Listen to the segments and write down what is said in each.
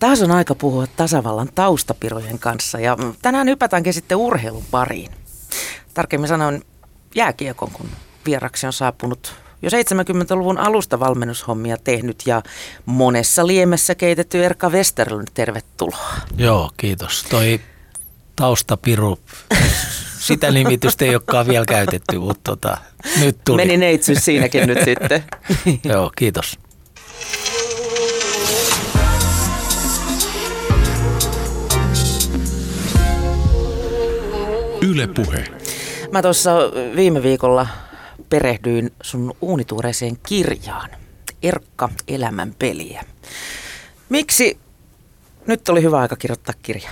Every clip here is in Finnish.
Taas on aika puhua tasavallan taustapirojen kanssa ja tänään hypätäänkin sitten urheilun pariin. Tarkemmin sanoen jääkiekon, kun vieraksi on saapunut jo 70-luvun alusta valmennushommia tehnyt ja monessa liemessä keitetty Erka Westerlund. Tervetuloa. Joo, kiitos. Toi taustapiru, sitä nimitystä ei olekaan vielä käytetty, mutta tota, nyt tuli. Meni neitsy siinäkin nyt sitten. Joo, kiitos. Yle Puhe. Mä tuossa viime viikolla perehdyin sun uunituoreeseen kirjaan. Erkka elämän peliä. Miksi nyt oli hyvä aika kirjoittaa kirja?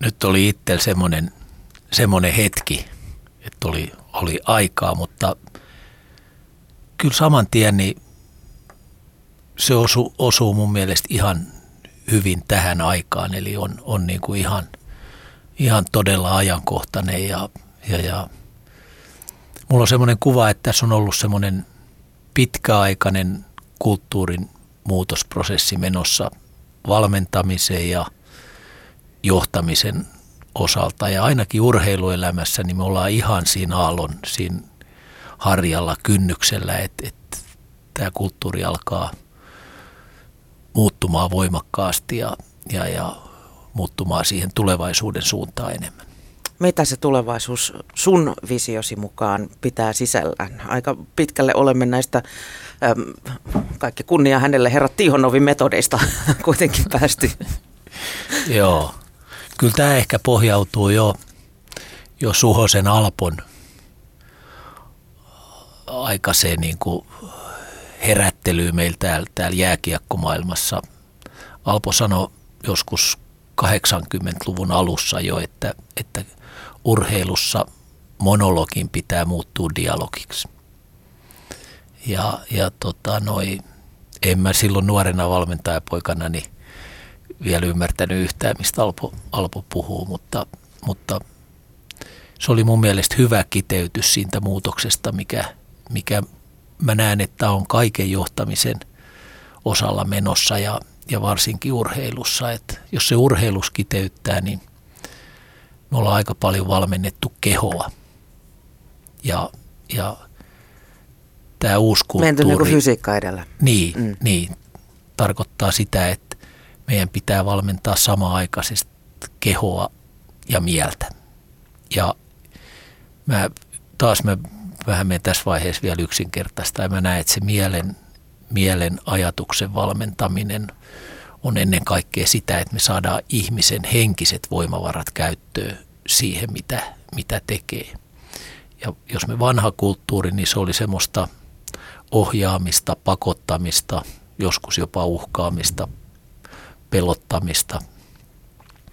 Nyt oli itsellä semmoinen, semmoinen hetki, että oli, oli aikaa, mutta kyllä saman tien niin se osu, osuu mun mielestä ihan hyvin tähän aikaan, eli on, on niin kuin ihan, ihan todella ajankohtainen ja, ja, ja mulla on semmoinen kuva, että tässä on ollut semmoinen pitkäaikainen kulttuurin muutosprosessi menossa valmentamisen ja johtamisen osalta. Ja ainakin urheiluelämässä niin me ollaan ihan siinä aallon, siinä harjalla, kynnyksellä, että, että tämä kulttuuri alkaa muuttumaan voimakkaasti ja, ja, ja muuttumaan siihen tulevaisuuden suuntaan enemmän. Mitä se tulevaisuus sun visiosi mukaan pitää sisällään? Aika pitkälle olemme näistä, äm, kaikki kunnia hänelle herra Tihonovin metodeista kuitenkin päästy. Joo, kyllä tämä ehkä pohjautuu jo, jo Suhosen Alpon aikaiseen niin kuin herättelyyn meillä täällä, täällä jääkiekkomaailmassa. Alpo sanoi joskus 80-luvun alussa jo, että, että urheilussa monologin pitää muuttua dialogiksi. Ja, ja tota, noi, en mä silloin nuorena valmentajapoikana niin vielä ymmärtänyt yhtään, mistä Alpo, Alpo puhuu, mutta, mutta se oli mun mielestä hyvä kiteytys siitä muutoksesta, mikä, mikä mä näen, että on kaiken johtamisen osalla menossa ja, ja varsinkin urheilussa. Että jos se urheilus kiteyttää, niin me ollaan aika paljon valmennettu kehoa. Ja, ja tämä uusi kulttuuri... Menty niin kuin fysiikka edellä. Niin, mm. niin, tarkoittaa sitä, että meidän pitää valmentaa samaaikaisesti kehoa ja mieltä. Ja mä, taas mä vähän menen tässä vaiheessa vielä yksinkertaista ja mä näen, että se mielen, mielen ajatuksen valmentaminen on ennen kaikkea sitä, että me saadaan ihmisen henkiset voimavarat käyttöön siihen, mitä, mitä tekee. Ja jos me vanha kulttuuri, niin se oli semmoista ohjaamista, pakottamista, joskus jopa uhkaamista, pelottamista.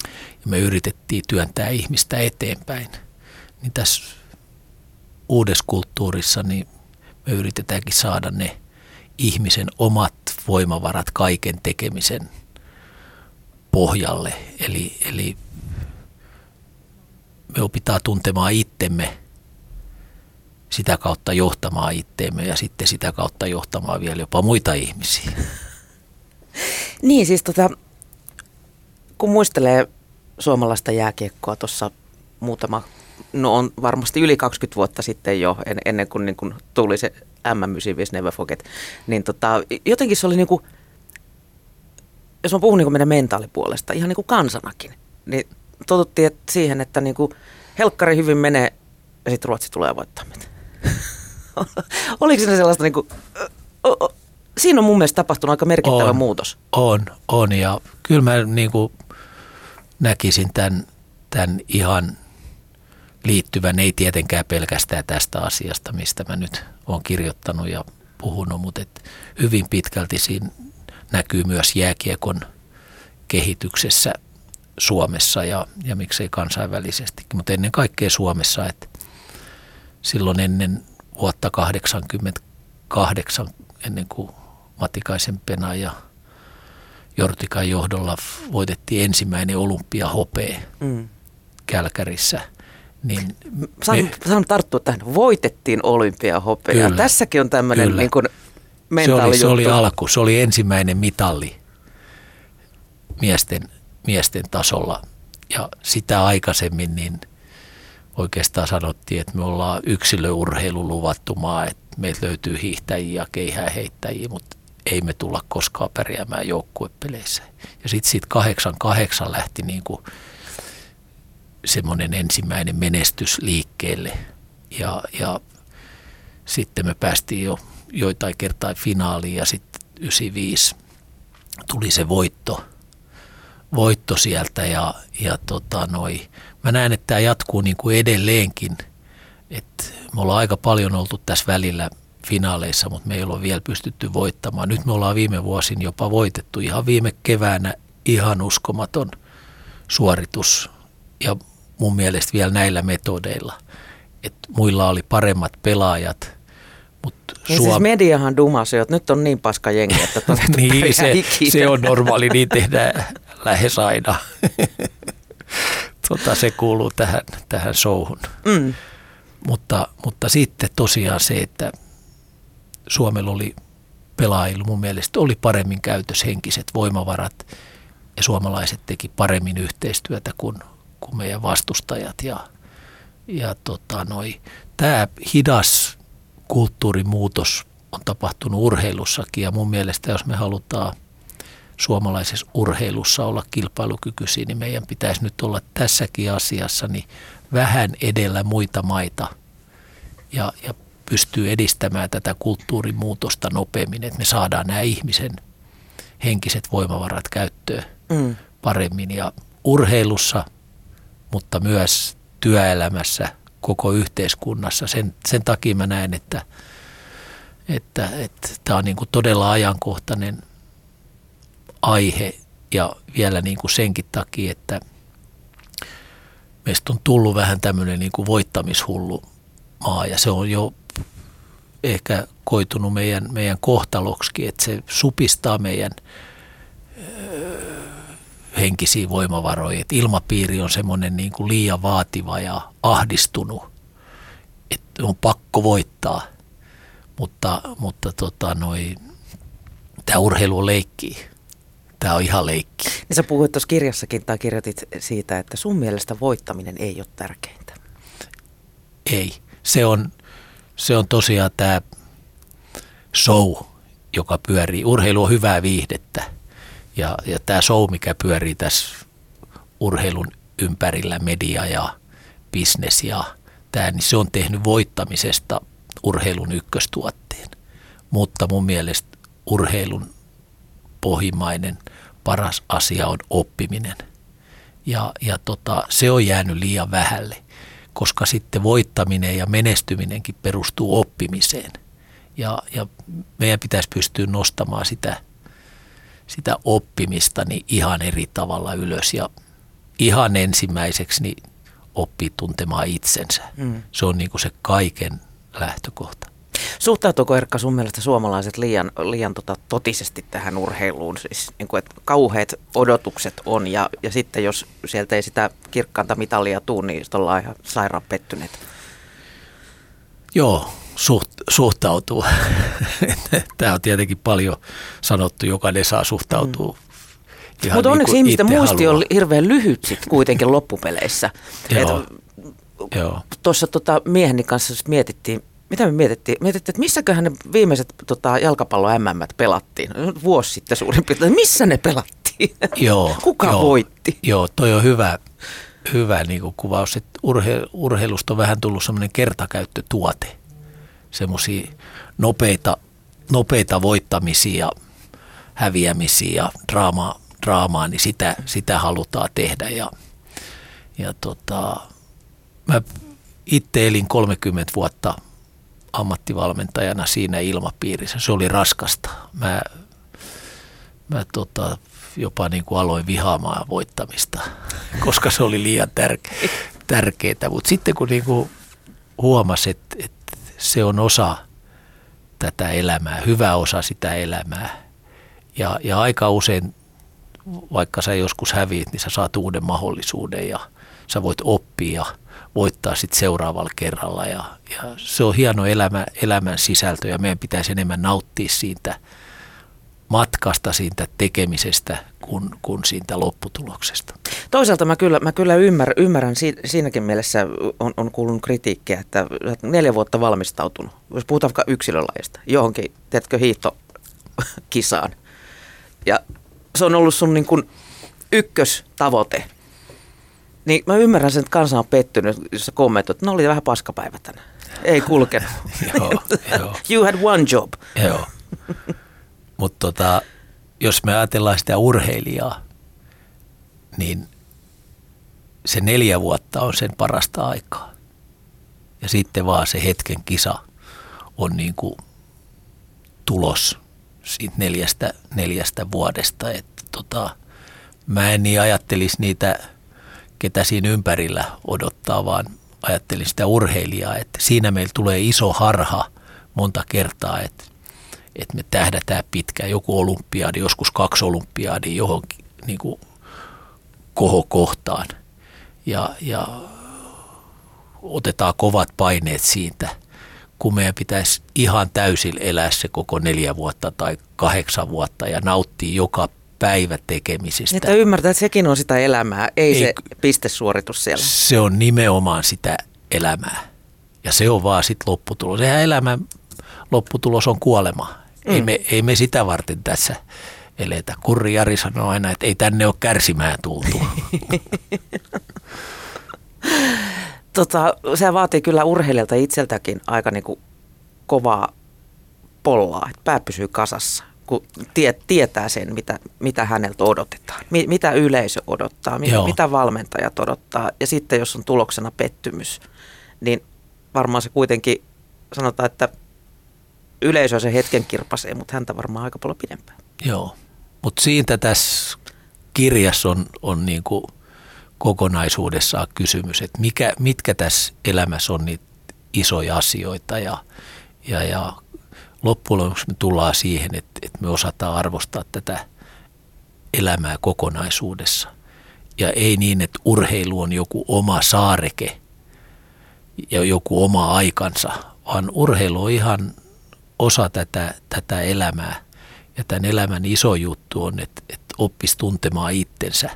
Ja me yritettiin työntää ihmistä eteenpäin. Niin tässä uudessa kulttuurissa niin me yritetäänkin saada ne ihmisen omat voimavarat kaiken tekemisen pohjalle. Eli, eli me opitaan tuntemaan itsemme, sitä kautta johtamaan itteemme ja sitten sitä kautta johtamaan vielä jopa muita ihmisiä. Niin siis tota, kun muistelee suomalaista jääkiekkoa tuossa muutama, no on varmasti yli 20 vuotta sitten jo, en, ennen kuin, niin kuin tuli se MM95 Never Forget, niin tota, jotenkin se oli niin kuin, jos mä puhun niin kuin meidän mentaalipuolesta, ihan niin kuin kansanakin, niin totuttiin että siihen, että niin kuin helkkari hyvin menee ja sitten Ruotsi tulee voittaa meitä. Oliko siinä sellaista niin kuin, siinä on mun mielestä tapahtunut aika merkittävä on, muutos. On, on ja kyllä mä niin kuin näkisin tämän, tämän ihan liittyvän, ei tietenkään pelkästään tästä asiasta, mistä mä nyt olen kirjoittanut ja puhunut, mutta et hyvin pitkälti siinä näkyy myös jääkiekon kehityksessä Suomessa ja, ja miksei kansainvälisestikin, mutta ennen kaikkea Suomessa, että silloin ennen vuotta 1988, ennen kuin Matikaisen Pena ja Jortikan johdolla voitettiin ensimmäinen olympiahopea mm. Kälkärissä. Niin saan, me, saan tarttua tähän. Voitettiin olympiahopea. Tässäkin on tämmöinen niin kuin se oli, se oli alku, se oli ensimmäinen mitalli miesten, miesten tasolla. Ja sitä aikaisemmin niin oikeastaan sanottiin, että me ollaan yksilöurheilu luvattu maa, että meiltä löytyy hiihtäjiä ja keihääheittäjiä, mutta ei me tulla koskaan pärjäämään joukkuepeleissä. Ja sitten siitä kahdeksan kahdeksan lähti niin kuin semmoinen ensimmäinen menestys liikkeelle. Ja, ja sitten me päästiin jo joitain kertaa finaaliin ja sitten 95 tuli se voitto, voitto sieltä ja, ja tota noi, mä näen, että tämä jatkuu niin kuin edelleenkin. että me ollaan aika paljon oltu tässä välillä finaaleissa, mutta me ei ole vielä pystytty voittamaan. Nyt me ollaan viime vuosin jopa voitettu ihan viime keväänä ihan uskomaton suoritus ja mun mielestä vielä näillä metodeilla. että muilla oli paremmat pelaajat – mutta ja Suom... siis mediahan dumasi, että nyt on niin paska jengi, että niin, se, se on normaali, niin tehdään lähes aina. tota, se kuuluu tähän, tähän showhun. Mm. Mutta, mutta sitten tosiaan se, että Suomella oli pelaajilla mun mielestä oli paremmin käytös henkiset voimavarat ja suomalaiset teki paremmin yhteistyötä kuin, kuin meidän vastustajat. Ja, ja tota, noi, tämä hidas kulttuurimuutos on tapahtunut urheilussakin ja mun mielestä jos me halutaan suomalaisessa urheilussa olla kilpailukykyisiä, niin meidän pitäisi nyt olla tässäkin asiassa niin vähän edellä muita maita ja, ja pystyy edistämään tätä kulttuurimuutosta nopeammin, että me saadaan nämä ihmisen henkiset voimavarat käyttöön mm. paremmin ja urheilussa, mutta myös työelämässä – koko yhteiskunnassa. Sen, sen takia mä näen, että että, että tämä on niin kuin todella ajankohtainen aihe ja vielä niin kuin senkin takia, että meistä on tullut vähän tämmöinen niin kuin voittamishullu maa ja se on jo ehkä koitunut meidän, meidän kohtaloksi, että se supistaa meidän henkisiä voimavaroja. Et ilmapiiri on semmoinen niin kuin liian vaativa ja ahdistunut, että on pakko voittaa. Mutta, mutta tota, noi, tämä urheilu on leikki. Tämä on ihan leikki. Ja sä puhuit tuossa kirjassakin tai kirjoitit siitä, että sun mielestä voittaminen ei ole tärkeintä. Ei. Se on, se on tosiaan tämä show, joka pyörii. Urheilu on hyvää viihdettä ja, ja tämä show, mikä pyörii tässä urheilun ympärillä, media ja business ja tämä, niin se on tehnyt voittamisesta urheilun ykköstuotteen. Mutta mun mielestä urheilun pohjimmainen paras asia on oppiminen. Ja, ja tota, se on jäänyt liian vähälle, koska sitten voittaminen ja menestyminenkin perustuu oppimiseen. Ja, ja meidän pitäisi pystyä nostamaan sitä – sitä oppimista niin ihan eri tavalla ylös ja ihan ensimmäiseksi niin oppii tuntemaan itsensä. Mm. Se on niin kuin se kaiken lähtökohta. Suhtautuuko Erkka sun mielestä suomalaiset liian, liian tota, totisesti tähän urheiluun? Siis niin kuin, että kauheat odotukset on ja, ja sitten jos sieltä ei sitä kirkkaanta mitalia tuu, niin ollaan ihan sairaan pettyneet. Joo, suht, suhtautuu. Tämä on tietenkin paljon sanottu, jokainen saa suhtautua. Mm. Mutta onneksi niin ihmisten muisti haluaa. on hirveän lyhyt sit kuitenkin loppupeleissä. Tuossa tota, mieheni kanssa mietittiin, mitä me mietittiin? Mietittiin, että missäköhän ne viimeiset tota, jalkapallo MM pelattiin. Vuosi sitten suurin piirtein. Missä ne pelattiin? Joo, Kuka joo, voitti? Joo, toi on hyvä, hyvä niin kuvaus, että urhe, urheilusta on vähän tullut semmoinen kertakäyttötuote semmoisia nopeita, nopeita voittamisia, häviämisiä ja draamaa, draamaa niin sitä, sitä halutaan tehdä. Ja, ja tota, mä itse elin 30 vuotta ammattivalmentajana siinä ilmapiirissä. Se oli raskasta. Mä, mä tota, jopa niin kuin aloin vihaamaan voittamista, koska se oli liian tärke- tärkeää. Mutta sitten kun niin kuin huomasi, että, että se on osa tätä elämää, hyvä osa sitä elämää. Ja, ja aika usein, vaikka sä joskus häviit, niin sä saat uuden mahdollisuuden ja sä voit oppia. voittaa sitten seuraavalla kerralla. Ja, ja se on hieno elämä, elämän sisältö ja meidän pitäisi enemmän nauttia siitä matkasta, siitä tekemisestä kuin, kuin siitä lopputuloksesta. Toisaalta mä kyllä, mä kyllä ymmärrän, ymmärrän siinäkin mielessä on, on kuulunut kritiikkiä, että neljä vuotta valmistautunut. Jos puhutaan vaikka yksilölajista, johonkin, teetkö, hiihtokisaan. Ja se on ollut sun niin kuin ykköstavoite. Niin mä ymmärrän sen, että kansa on pettynyt, jos sä kommentoit, että no oli vähän paskapäivä tänään. Ei kulkenut. joo, joo. You had one job. Joo. Mutta tota, jos me ajatellaan sitä urheilijaa, niin se neljä vuotta on sen parasta aikaa. Ja sitten vaan se hetken kisa on niin kuin tulos siitä neljästä, neljästä vuodesta. Että tota, mä en niin ajattelisi niitä, ketä siinä ympärillä odottaa, vaan ajattelin sitä urheilijaa, että siinä meillä tulee iso harha monta kertaa, että, että me tähdätään pitkään joku olympiadi, joskus kaksi olympiadia johonkin niin kuin kohokohtaan ja, ja otetaan kovat paineet siitä, kun meidän pitäisi ihan täysin elää se koko neljä vuotta tai kahdeksan vuotta ja nauttia joka päivä tekemisistä. Että ymmärtää, että sekin on sitä elämää, ei, ei se pistesuoritus siellä. Se on nimenomaan sitä elämää. Ja se on vaan sitten lopputulos. Sehän elämän lopputulos on kuolema. Mm. Ei, me, ei me sitä varten tässä eletä. Kurri Jari sanoo aina, että ei tänne ole kärsimään tultu. tota, se vaatii kyllä urheilijalta itseltäkin aika niinku kovaa pollaa, että pää pysyy kasassa kun tie, tietää sen, mitä, mitä häneltä odotetaan, mi, mitä yleisö odottaa, mi, mitä valmentajat odottaa. Ja sitten jos on tuloksena pettymys, niin varmaan se kuitenkin sanotaan, että yleisö se hetken kirpasee, mutta häntä varmaan aika paljon pidempään. Joo, mutta siitä tässä kirjassa on, on niin kuin kokonaisuudessaan kysymys, että mikä, mitkä tässä elämässä on niitä isoja asioita ja, ja, ja loppujen lopuksi me tullaan siihen, että, että me osataan arvostaa tätä elämää kokonaisuudessa. Ja ei niin, että urheilu on joku oma saareke ja joku oma aikansa, vaan urheilu on ihan osa tätä, tätä elämää. Ja tämän elämän iso juttu on, että, että oppisi tuntemaan itsensä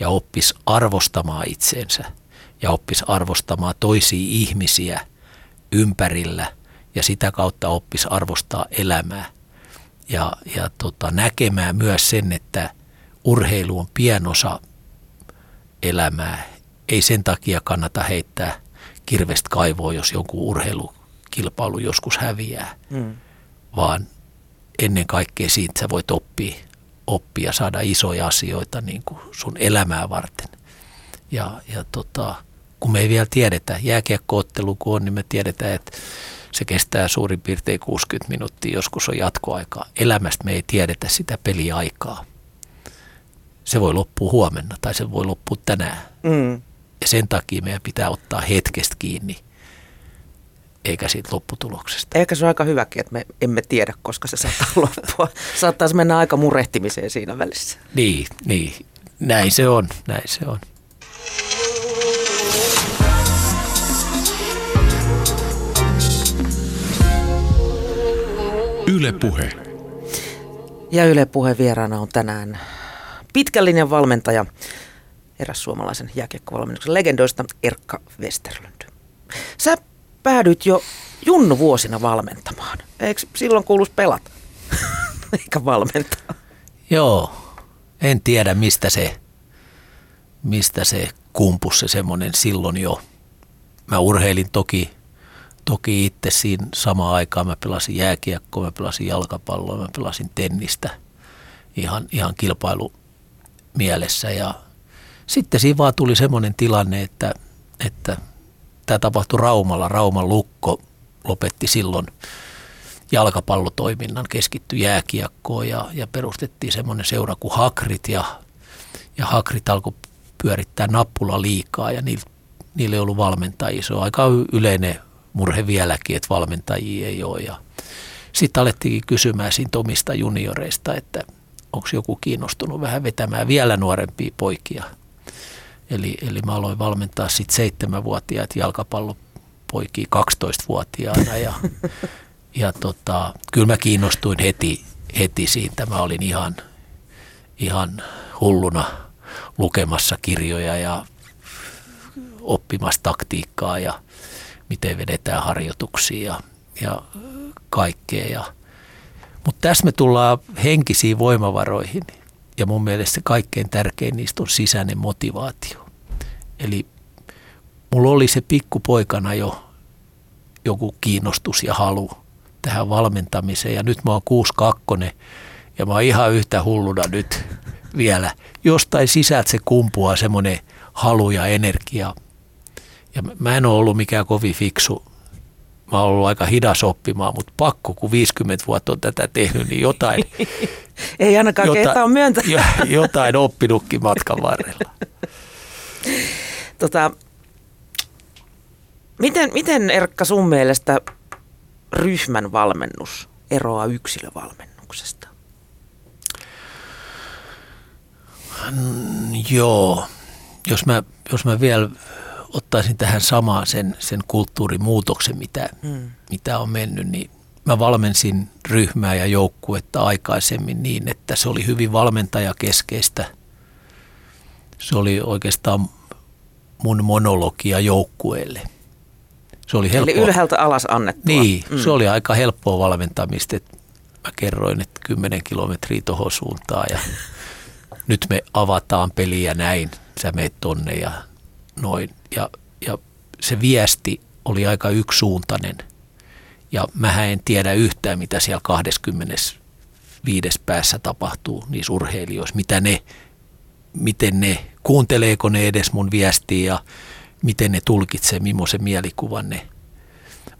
ja oppisi arvostamaan itsensä ja oppisi arvostamaan toisia ihmisiä ympärillä – ja sitä kautta oppisi arvostaa elämää ja, ja tota, näkemään myös sen, että urheilu on pienosa elämää. Ei sen takia kannata heittää kirvestä kaivoa, jos joku urheilukilpailu joskus häviää, mm. vaan ennen kaikkea siitä sä voit oppia, oppia saada isoja asioita niin kuin sun elämää varten. Ja, ja tota, kun me ei vielä tiedetä, jääkiekkoottelu kun on, niin me tiedetään, että se kestää suurin piirtein 60 minuuttia, joskus on jatkoaikaa. Elämästä me ei tiedetä sitä peliaikaa. Se voi loppua huomenna tai se voi loppua tänään. Mm. Ja sen takia meidän pitää ottaa hetkestä kiinni, eikä siitä lopputuloksesta. Eikä se ole aika hyväkin, että me emme tiedä, koska se saattaa loppua. Saattaisi mennä aika murehtimiseen siinä välissä. Niin, niin. Näin se on, näin se on. Yle Puhe. Ja Yle Puhe vieraana on tänään pitkällinen valmentaja, eräs suomalaisen jääkiekkovalmennuksen legendoista, Erkka Westerlund. Sä päädyit jo junnu vuosina valmentamaan. Eikö silloin kuulus pelata, eikä valmentaa? Joo, en tiedä mistä se, mistä se kumpus se semmoinen silloin jo. Mä urheilin toki Toki itse siinä samaan aikaan mä pelasin jääkiekkoa, mä pelasin jalkapalloa, mä pelasin tennistä ihan, ihan kilpailu mielessä. Ja sitten siinä vaan tuli semmoinen tilanne, että, että tämä tapahtui Raumalla. Rauman lukko lopetti silloin jalkapallotoiminnan, keskittyi jääkiekkoon ja, ja perustettiin semmoinen seura kuin Hakrit ja, ja Hakrit alkoi pyörittää nappula liikaa ja niillä, niillä ei ollut valmentajia. Se on aika yleinen murhe vieläkin, että valmentajia ei ole. Ja sitten alettiin kysymään siitä omista junioreista, että onko joku kiinnostunut vähän vetämään vielä nuorempia poikia. Eli, eli mä aloin valmentaa sitten seitsemänvuotiaat jalkapallopoikia 12-vuotiaana ja, ja tota, kyllä mä kiinnostuin heti, heti siitä. Mä olin ihan, ihan hulluna lukemassa kirjoja ja oppimassa taktiikkaa ja miten vedetään harjoituksia ja, ja kaikkea. Ja, mutta tässä me tullaan henkisiin voimavaroihin ja mun mielestä kaikkein tärkein niistä on sisäinen motivaatio. Eli mulla oli se pikkupoikana jo joku kiinnostus ja halu tähän valmentamiseen ja nyt mä oon 62 ja mä oon ihan yhtä hulluna nyt vielä. Jostain sisältä se kumpuaa semmoinen halu ja energia. Ja mä en ole ollut mikään kovin fiksu mä oon ollut aika hidas oppimaan, mutta pakko, kun 50 vuotta on tätä tehnyt, niin jotain... Ei ainakaan jotain, ketä on myöntä. jotain oppinutkin matkan varrella. Tota, miten, miten Erkka sun mielestä ryhmän valmennus eroaa yksilövalmennuksesta? Mm, joo, jos mä, jos mä vielä ottaisin tähän samaan sen, sen kulttuurimuutoksen, mitä, mm. mitä on mennyt, niin mä valmensin ryhmää ja joukkuetta aikaisemmin niin, että se oli hyvin valmentajakeskeistä. Se oli oikeastaan mun monologia joukkueelle. Se oli helppoa. Eli ylhäältä alas annettua. Niin, mm. se oli aika helppoa valmentamista. Mä kerroin, että 10 kilometriä tuohon suuntaan ja nyt me avataan peliä näin. Sä meet tonne ja noin. Ja, ja se viesti oli aika yksisuuntainen. Ja mä en tiedä yhtään, mitä siellä 25. päässä tapahtuu niissä urheilijoissa, mitä ne, miten ne, kuunteleeko ne edes mun viestiä ja miten ne tulkitsee, millaisen mielikuvan ne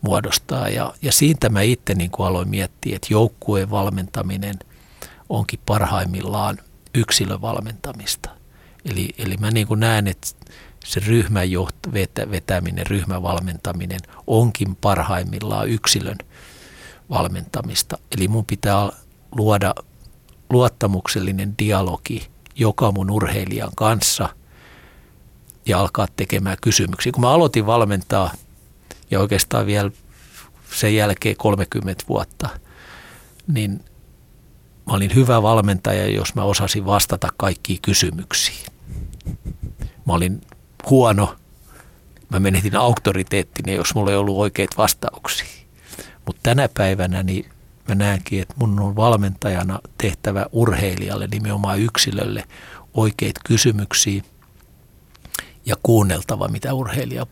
muodostaa. Ja, ja siitä mä itse niin kuin aloin miettiä, että joukkueen valmentaminen onkin parhaimmillaan yksilövalmentamista. Eli, eli mä niin kuin näen, että se ryhmän joht- vetä, vetäminen, ryhmän valmentaminen onkin parhaimmillaan yksilön valmentamista. Eli mun pitää luoda luottamuksellinen dialogi joka mun urheilijan kanssa ja alkaa tekemään kysymyksiä. Kun mä aloitin valmentaa ja oikeastaan vielä sen jälkeen 30 vuotta, niin mä olin hyvä valmentaja, jos mä osasin vastata kaikkiin kysymyksiin. Mä olin huono. Mä menetin auktoriteettini, jos mulla ei ollut oikeita vastauksia. Mutta tänä päivänä niin mä näenkin, että mun on valmentajana tehtävä urheilijalle, nimenomaan yksilölle, oikeita kysymyksiä ja kuunneltava, mitä urheilija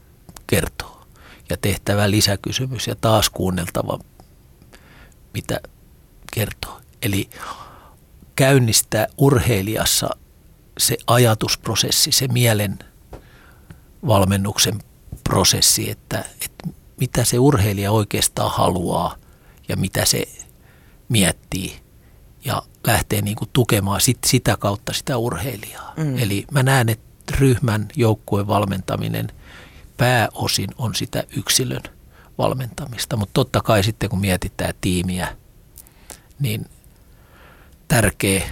kertoo. Ja tehtävä lisäkysymys ja taas kuunneltava, mitä kertoo. Eli käynnistää urheilijassa se ajatusprosessi, se mielen valmennuksen prosessi, että, että mitä se urheilija oikeastaan haluaa ja mitä se miettii ja lähtee niin kuin tukemaan sit, sitä kautta sitä urheilijaa. Mm. Eli mä näen, että ryhmän joukkueen valmentaminen pääosin on sitä yksilön valmentamista, mutta totta kai sitten kun mietitään tiimiä, niin tärkeä,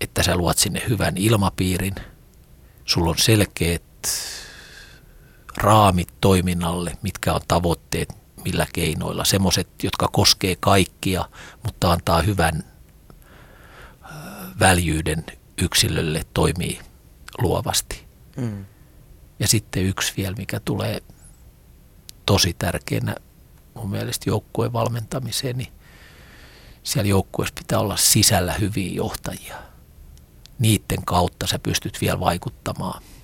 että sä luot sinne hyvän ilmapiirin, sulla on selkeät raamit toiminnalle, mitkä on tavoitteet, millä keinoilla. Semmoiset, jotka koskee kaikkia, mutta antaa hyvän väljyyden yksilölle, toimii luovasti. Mm. Ja sitten yksi vielä, mikä tulee tosi tärkeänä mun mielestä joukkueen valmentamiseen, niin siellä joukkueessa pitää olla sisällä hyviä johtajia. Niiden kautta sä pystyt vielä vaikuttamaan –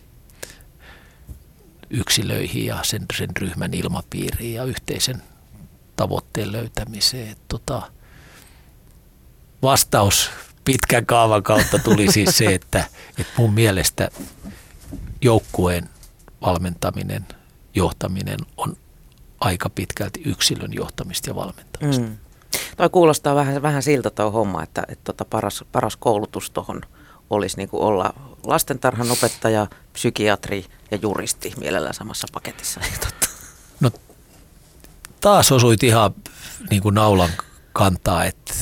yksilöihin ja sen, sen ryhmän ilmapiiriin ja yhteisen tavoitteen löytämiseen. Et tota, vastaus pitkän kaavan kautta tuli siis se, että, että mun mielestä joukkueen valmentaminen, johtaminen on aika pitkälti yksilön johtamista ja valmentamista. Mm. Toi kuulostaa vähän, vähän siltä tuo homma, että, että tota paras, paras koulutus tuohon olisi niin olla lastentarhan opettaja, psykiatri ja juristi mielellään samassa paketissa. No taas osuit ihan niin kuin naulan kantaa, että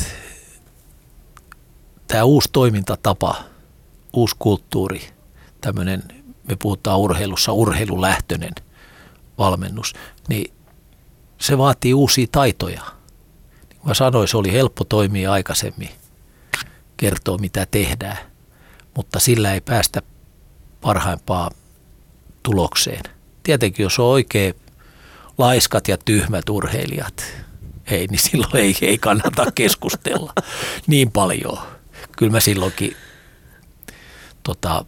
tämä uusi toimintatapa, uusi kulttuuri, tämmöinen me puhutaan urheilussa urheilulähtöinen valmennus, niin se vaatii uusia taitoja. Niin kuin mä sanoin, se oli helppo toimia aikaisemmin, kertoa mitä tehdään, mutta sillä ei päästä parhaimpaan tulokseen. Tietenkin jos on oikein laiskat ja tyhmät urheilijat, ei, niin silloin ei, ei kannata keskustella niin paljon. Kyllä mä silloinkin tota,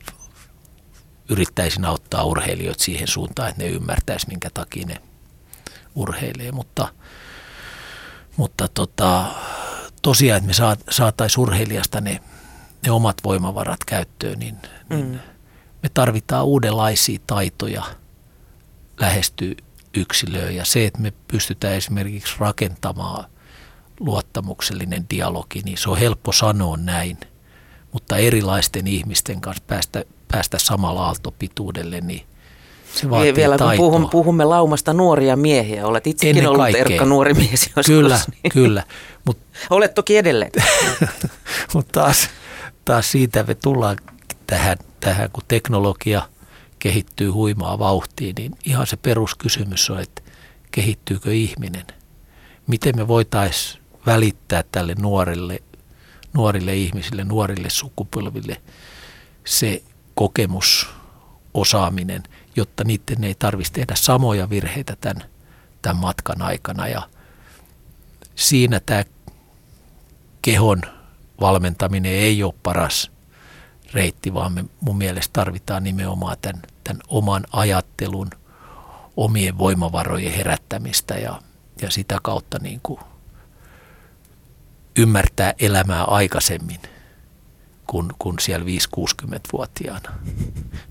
yrittäisin auttaa urheilijoita siihen suuntaan, että ne ymmärtäisi, minkä takia ne urheilee. Mutta, mutta tota, tosiaan, että me saataisiin urheilijasta ne, ne omat voimavarat käyttöön, niin, niin mm. Me tarvitaan uudenlaisia taitoja lähestyä yksilöä. Ja se, että me pystytään esimerkiksi rakentamaan luottamuksellinen dialogi, niin se on helppo sanoa näin, mutta erilaisten ihmisten kanssa päästä, päästä samalla aaltopituudelle, niin se vaatii Vielä kun puhun, puhumme laumasta nuoria miehiä, olet itsekin Ennen ollut kaikkea. Erkka nuori mies joskus. Kyllä, niin. kyllä. Mut, olet toki edelleen. mutta taas, taas siitä me tullaan tähän, tähän, kun teknologia kehittyy huimaa vauhtiin, niin ihan se peruskysymys on, että kehittyykö ihminen. Miten me voitaisiin välittää tälle nuorille, nuorille ihmisille, nuorille sukupolville se kokemus, osaaminen, jotta niiden ei tarvitsisi tehdä samoja virheitä tämän, tämän matkan aikana. Ja siinä tämä kehon valmentaminen ei ole paras reitti, vaan me mun mielestä tarvitaan nimenomaan tämän, tämän oman ajattelun, omien voimavarojen herättämistä ja, ja sitä kautta niin kuin ymmärtää elämää aikaisemmin kuin, kuin siellä 5-60-vuotiaana.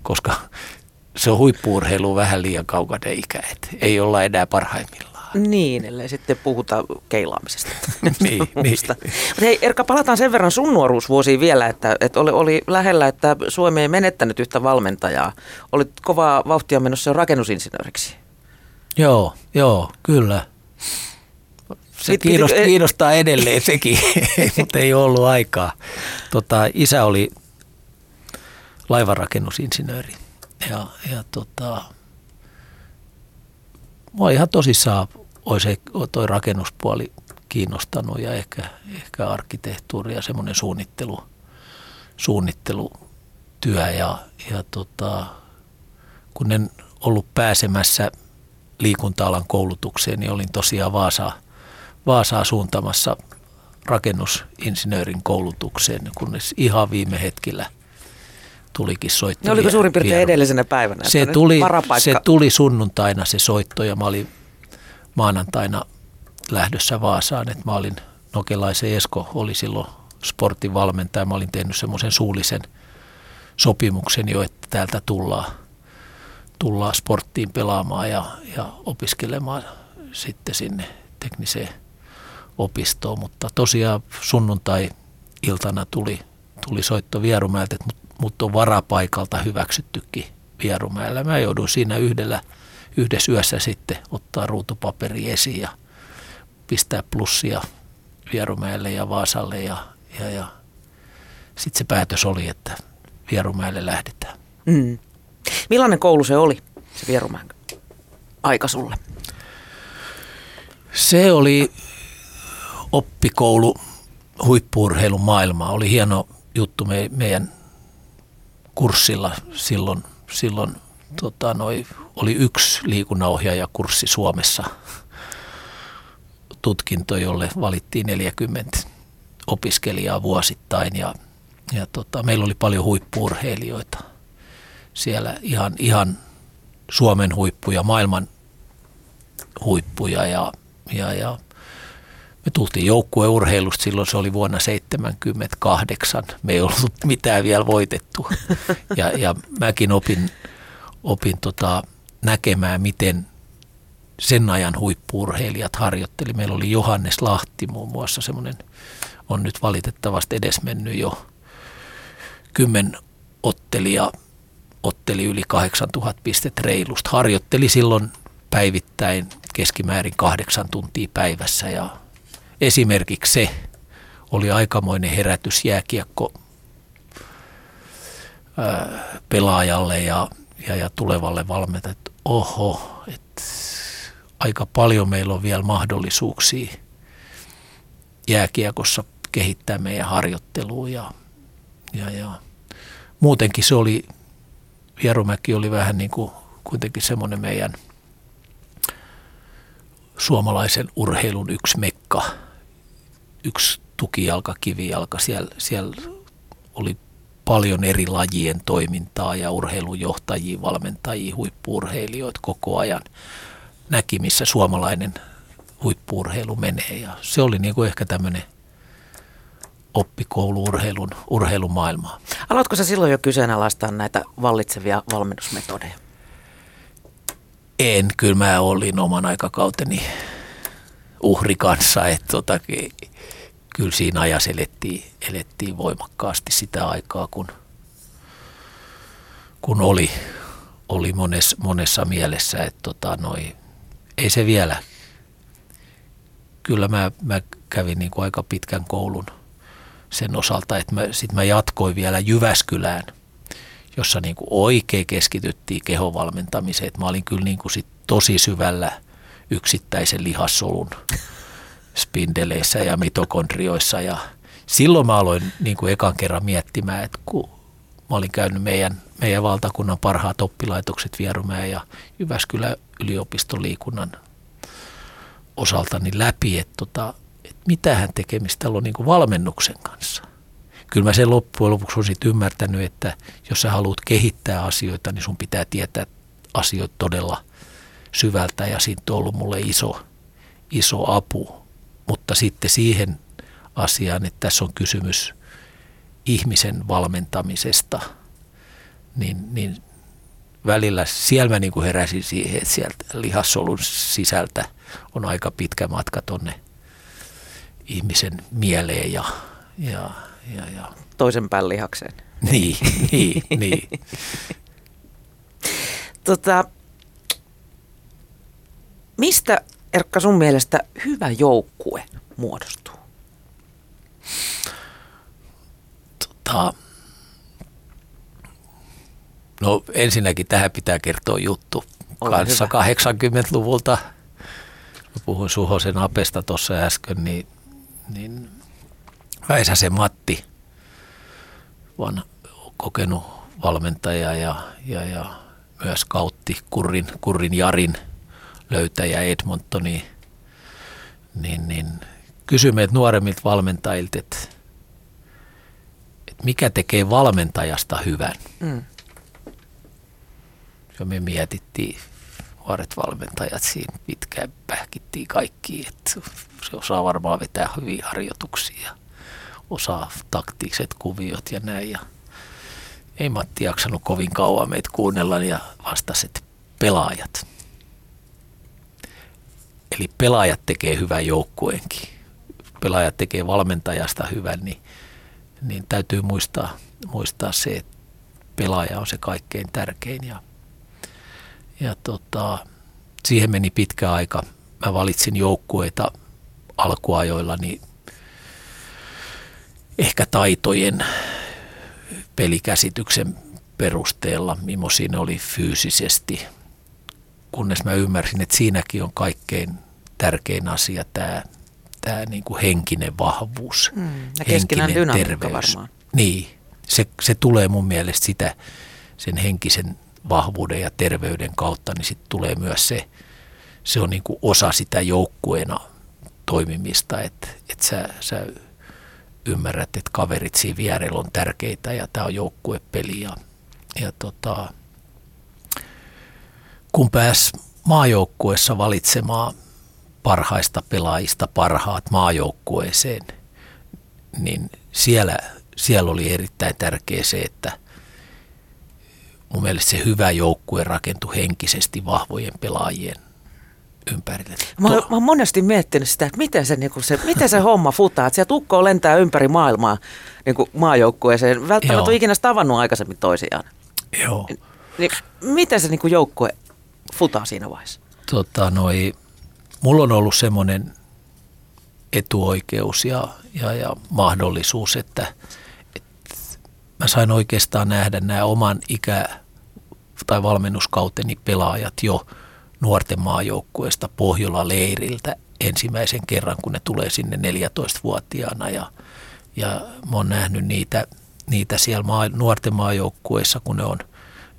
Koska se on huippuurheilu vähän liian kaukainen ikä, että ei olla enää parhaimmillaan. Niin, ellei sitten puhuta keilaamisesta. niin, niin. hei Erkka, palataan sen verran sun nuoruusvuosiin vielä, että, että oli, oli lähellä, että Suomi ei menettänyt yhtä valmentajaa. Olit kovaa vauhtia menossa jo rakennusinsinööriksi. Joo, joo, kyllä. Se kiinnostaa, kiinnostaa edelleen sekin, mutta ei ollut aikaa. Tota, isä oli laivanrakennusinsinööri ja, ja tota, mua ihan tosissaan olisi toi rakennuspuoli kiinnostanut ja ehkä, ehkä arkkitehtuuri ja semmoinen suunnittelu, suunnittelutyö ja, ja tota, kun en ollut pääsemässä liikunta-alan koulutukseen, niin olin tosiaan Vaasaa, Vaasaa suuntamassa rakennusinsinöörin koulutukseen, kunnes ihan viime hetkellä tulikin soitto. No oliko suurin piirtein vieru. edellisenä päivänä? Se tuli, se tuli sunnuntaina se soitto ja mä olin maanantaina lähdössä Vaasaan, että mä olin, Nokelaisen Esko oli silloin sportin valmentaja, mä olin tehnyt semmoisen suullisen sopimuksen jo, että täältä tullaan, tullaan sporttiin pelaamaan ja, ja opiskelemaan sitten sinne tekniseen opistoon, mutta tosiaan sunnuntai-iltana tuli, tuli soitto Vierumäeltä, että mut, mut on varapaikalta hyväksyttykin Vierumäellä. Mä joudun siinä yhdellä yhdessä yössä sitten ottaa ruutupaperi esiin ja pistää plussia Vierumäelle ja Vaasalle ja, ja, ja sitten se päätös oli, että Vierumäelle lähdetään. Mm. Millainen koulu se oli, se Vierumäen aika sulle? Se oli oppikoulu huippuurheilun maailmaa. Oli hieno juttu me, meidän kurssilla silloin, silloin tota, noi, oli yksi liikunnanohjaajakurssi Suomessa tutkinto, jolle valittiin 40 opiskelijaa vuosittain ja, ja tota, meillä oli paljon huippuurheilijoita siellä ihan, ihan Suomen huippuja, maailman huippuja ja, ja, ja me tultiin joukkueurheilusta, silloin se oli vuonna 1978. Me ei ollut mitään vielä voitettu. Ja, ja mäkin opin, opin tota, näkemään, miten sen ajan huippuurheilijat harjoitteli. Meillä oli Johannes Lahti muun muassa semmoinen, on nyt valitettavasti edesmennyt jo kymmen ottelija, otteli yli 8000 pistet reilusta. Harjoitteli silloin päivittäin keskimäärin kahdeksan tuntia päivässä ja esimerkiksi se oli aikamoinen herätys jääkiekko pelaajalle ja, ja, ja tulevalle valmentajalle, että oho, että aika paljon meillä on vielä mahdollisuuksia jääkiekossa kehittää meidän harjoittelua ja, ja, ja muutenkin se oli, Vierumäki oli vähän niin kuin kuitenkin semmoinen meidän suomalaisen urheilun yksi mekka, yksi tukijalka, kivijalka. Siellä, siellä oli paljon eri lajien toimintaa ja urheilujohtajia, valmentajia, huippuurheilijoita koko ajan näki, missä suomalainen huippuurheilu menee. Ja se oli niin kuin ehkä tämmöinen oppikouluurheilun urheilumaailmaa. Aloitko sä silloin jo kyseenalaistaa näitä vallitsevia valmennusmetodeja? En, kyllä mä olin oman aikakauteni uhri kanssa, että tota, kyllä siinä ajassa elettiin, elettiin voimakkaasti sitä aikaa, kun, kun oli, oli mones, monessa mielessä, että tota, noi, ei se vielä. Kyllä mä, mä kävin niin kuin aika pitkän koulun sen osalta, että mä, sit mä jatkoin vielä Jyväskylään, jossa niin kuin oikein keskityttiin kehovalmentamiseen. Et mä olin kyllä niin kuin sit tosi syvällä yksittäisen lihassolun spindeleissä ja mitokondrioissa. Ja silloin mä aloin niin kuin ekan kerran miettimään, että kun mä olin käynyt meidän, meidän valtakunnan parhaat oppilaitokset Vierumäen ja Jyväskylän yliopiston liikunnan osaltani läpi, että, tota, että mitähän tekemistä on niin kuin valmennuksen kanssa. Kyllä mä sen loppujen lopuksi olisin ymmärtänyt, että jos sä haluat kehittää asioita, niin sun pitää tietää asioita todella syvältä ja siitä on ollut mulle iso, iso apu mutta sitten siihen asiaan, että tässä on kysymys ihmisen valmentamisesta, niin, niin välillä siellä mä niin kuin heräsin siihen, että sieltä lihassolun sisältä on aika pitkä matka tonne ihmisen mieleen ja, ja, ja, ja. toisen pään lihakseen. Niin, niin, niin. Tota, mistä Erkka, sun mielestä hyvä joukkue muodostuu? Tota, no ensinnäkin tähän pitää kertoa juttu. Ole Kanssa hyvä. 80-luvulta, mä puhuin Suhosen apesta tuossa äsken, niin, niin Väisäsen Matti, vanha kokenut valmentaja ja, ja, ja myös kautti Kurrin, Kurrin Jarin – löytäjä Edmontoni, niin, niin kysymme meiltä nuoremmilta valmentajilta, että, että mikä tekee valmentajasta hyvän. Mm. Ja me mietittiin, nuoret valmentajat siinä pitkään pähkittiin kaikki, että se osaa varmaan vetää hyviä harjoituksia, osaa taktiiset kuviot ja näin. Ja ei Matti jaksanut kovin kauan meitä kuunnella ja vastasi, että pelaajat. Eli pelaajat tekee hyvän joukkueenkin. Pelaajat tekee valmentajasta hyvän, niin, niin täytyy muistaa, muistaa se, että pelaaja on se kaikkein tärkein. Ja, ja tota, siihen meni pitkä aika. Mä valitsin joukkueita alkuajoilla, niin ehkä taitojen pelikäsityksen perusteella, millaisia oli fyysisesti – kunnes mä ymmärsin, että siinäkin on kaikkein tärkein asia tämä, tämä niin kuin henkinen vahvuus, mm, ja henkinen terveys. Varmaan. Niin, se, se tulee mun mielestä sitä sen henkisen vahvuuden ja terveyden kautta, niin sitten tulee myös se, se on niin kuin osa sitä joukkueena toimimista, että, että sä, sä ymmärrät, että kaverit siinä vierellä on tärkeitä ja tämä on joukkuepeli ja, ja tota, kun pääs maajoukkueessa valitsemaan parhaista pelaajista parhaat maajoukkueeseen, niin siellä, siellä oli erittäin tärkeä se, että mun mielestä se hyvä joukkue rakentui henkisesti vahvojen pelaajien ympärille. Mä, mä oon monesti miettinyt sitä, että miten se, niin se, miten se homma futaa, että sieltä ukko lentää ympäri maailmaa niin maajoukkueeseen. Välttämättä on ikinä tavannut aikaisemmin toisiaan. Joo. Niin, miten se niin joukkue futaa siinä vaiheessa? Tota, noi, mulla on ollut semmoinen etuoikeus ja, ja, ja mahdollisuus, että, että mä sain oikeastaan nähdä nämä oman ikä- tai valmennuskauteni pelaajat jo nuorten maajoukkueesta Pohjola-leiriltä ensimmäisen kerran, kun ne tulee sinne 14-vuotiaana ja, ja mä oon nähnyt niitä, niitä siellä maa, nuorten maajoukkueessa, kun ne on,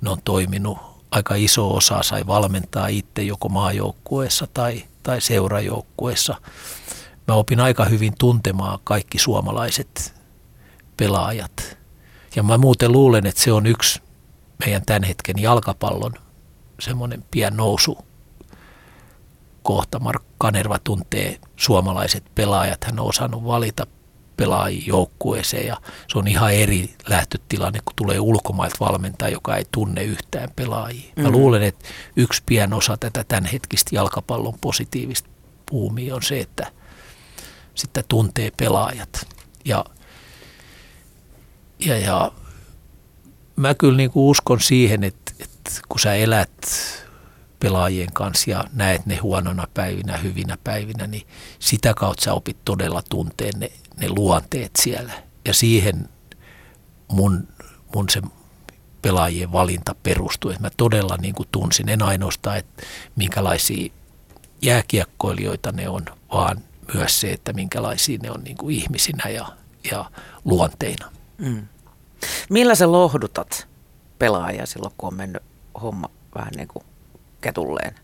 ne on toiminut. Aika iso osa sai valmentaa itse joko maajoukkueessa tai, tai seurajoukkueessa. Mä opin aika hyvin tuntemaan kaikki suomalaiset pelaajat. Ja mä muuten luulen, että se on yksi meidän tämän hetken jalkapallon semmoinen pien nousu kohta. Mark Kanerva tuntee suomalaiset pelaajat. Hän on osannut valita pelaajia joukkueeseen ja se on ihan eri lähtötilanne, kun tulee ulkomailta valmentaja, joka ei tunne yhtään pelaajia. Mä mm. luulen, että yksi pien osa tätä tämänhetkistä jalkapallon positiivista puumia on se, että sitten tuntee pelaajat. Ja, ja, ja mä kyllä niin kuin uskon siihen, että, että kun sä elät pelaajien kanssa ja näet ne huonona päivinä, hyvinä päivinä, niin sitä kautta sä opit todella tunteen ne, ne luonteet siellä. Ja siihen mun, mun se pelaajien valinta perustui. Että mä todella niin kuin tunsin, en ainoastaan, että minkälaisia jääkiekkoilijoita ne on, vaan myös se, että minkälaisia ne on niin kuin ihmisinä ja, ja luonteina. Mm. Millä sä lohdutat pelaajia silloin, kun on mennyt homma vähän niin kuin ketulleen?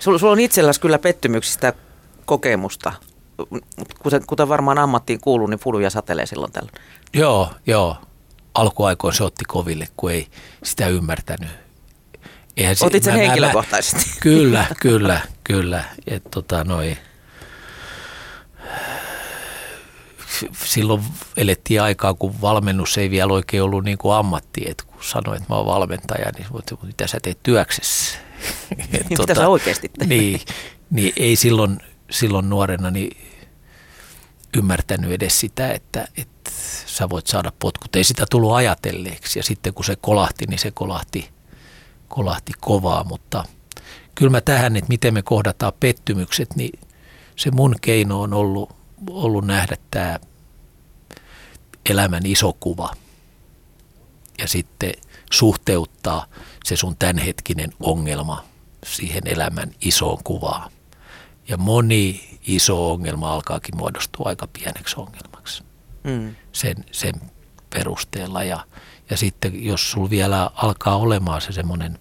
Sulla, sulla on itselläsi kyllä pettymyksistä kokemusta, kuten, kuten varmaan ammattiin kuuluu, niin fuluja satelee silloin tällä. Joo, joo. Alkuaikoin se otti koville, kun ei sitä ymmärtänyt. Eihän se, Otit sen mä, henkilökohtaisesti? Mä, kyllä, kyllä, kyllä. Et, tota, noi, silloin elettiin aikaa, kun valmennus ei vielä oikein ollut niin kuin ammatti. Et kun sanoin, että mä oon valmentaja, niin mitä sä teet työksessä? Et, mitä tota, sä oikeasti teet? Niin, niin ei silloin, silloin nuorena niin ymmärtänyt edes sitä, että, että sä voit saada potkut. Ei sitä tullut ajatelleeksi ja sitten kun se kolahti, niin se kolahti, kolahti kovaa, mutta kyllä mä tähän, että miten me kohdataan pettymykset, niin se mun keino on ollut, ollut nähdä tämä elämän iso kuva ja sitten suhteuttaa se sun tämänhetkinen ongelma siihen elämän isoon kuvaan. Ja moni iso ongelma alkaakin muodostua aika pieneksi ongelmaksi mm. sen, sen perusteella. Ja, ja sitten jos sul vielä alkaa olemaan se semmoinen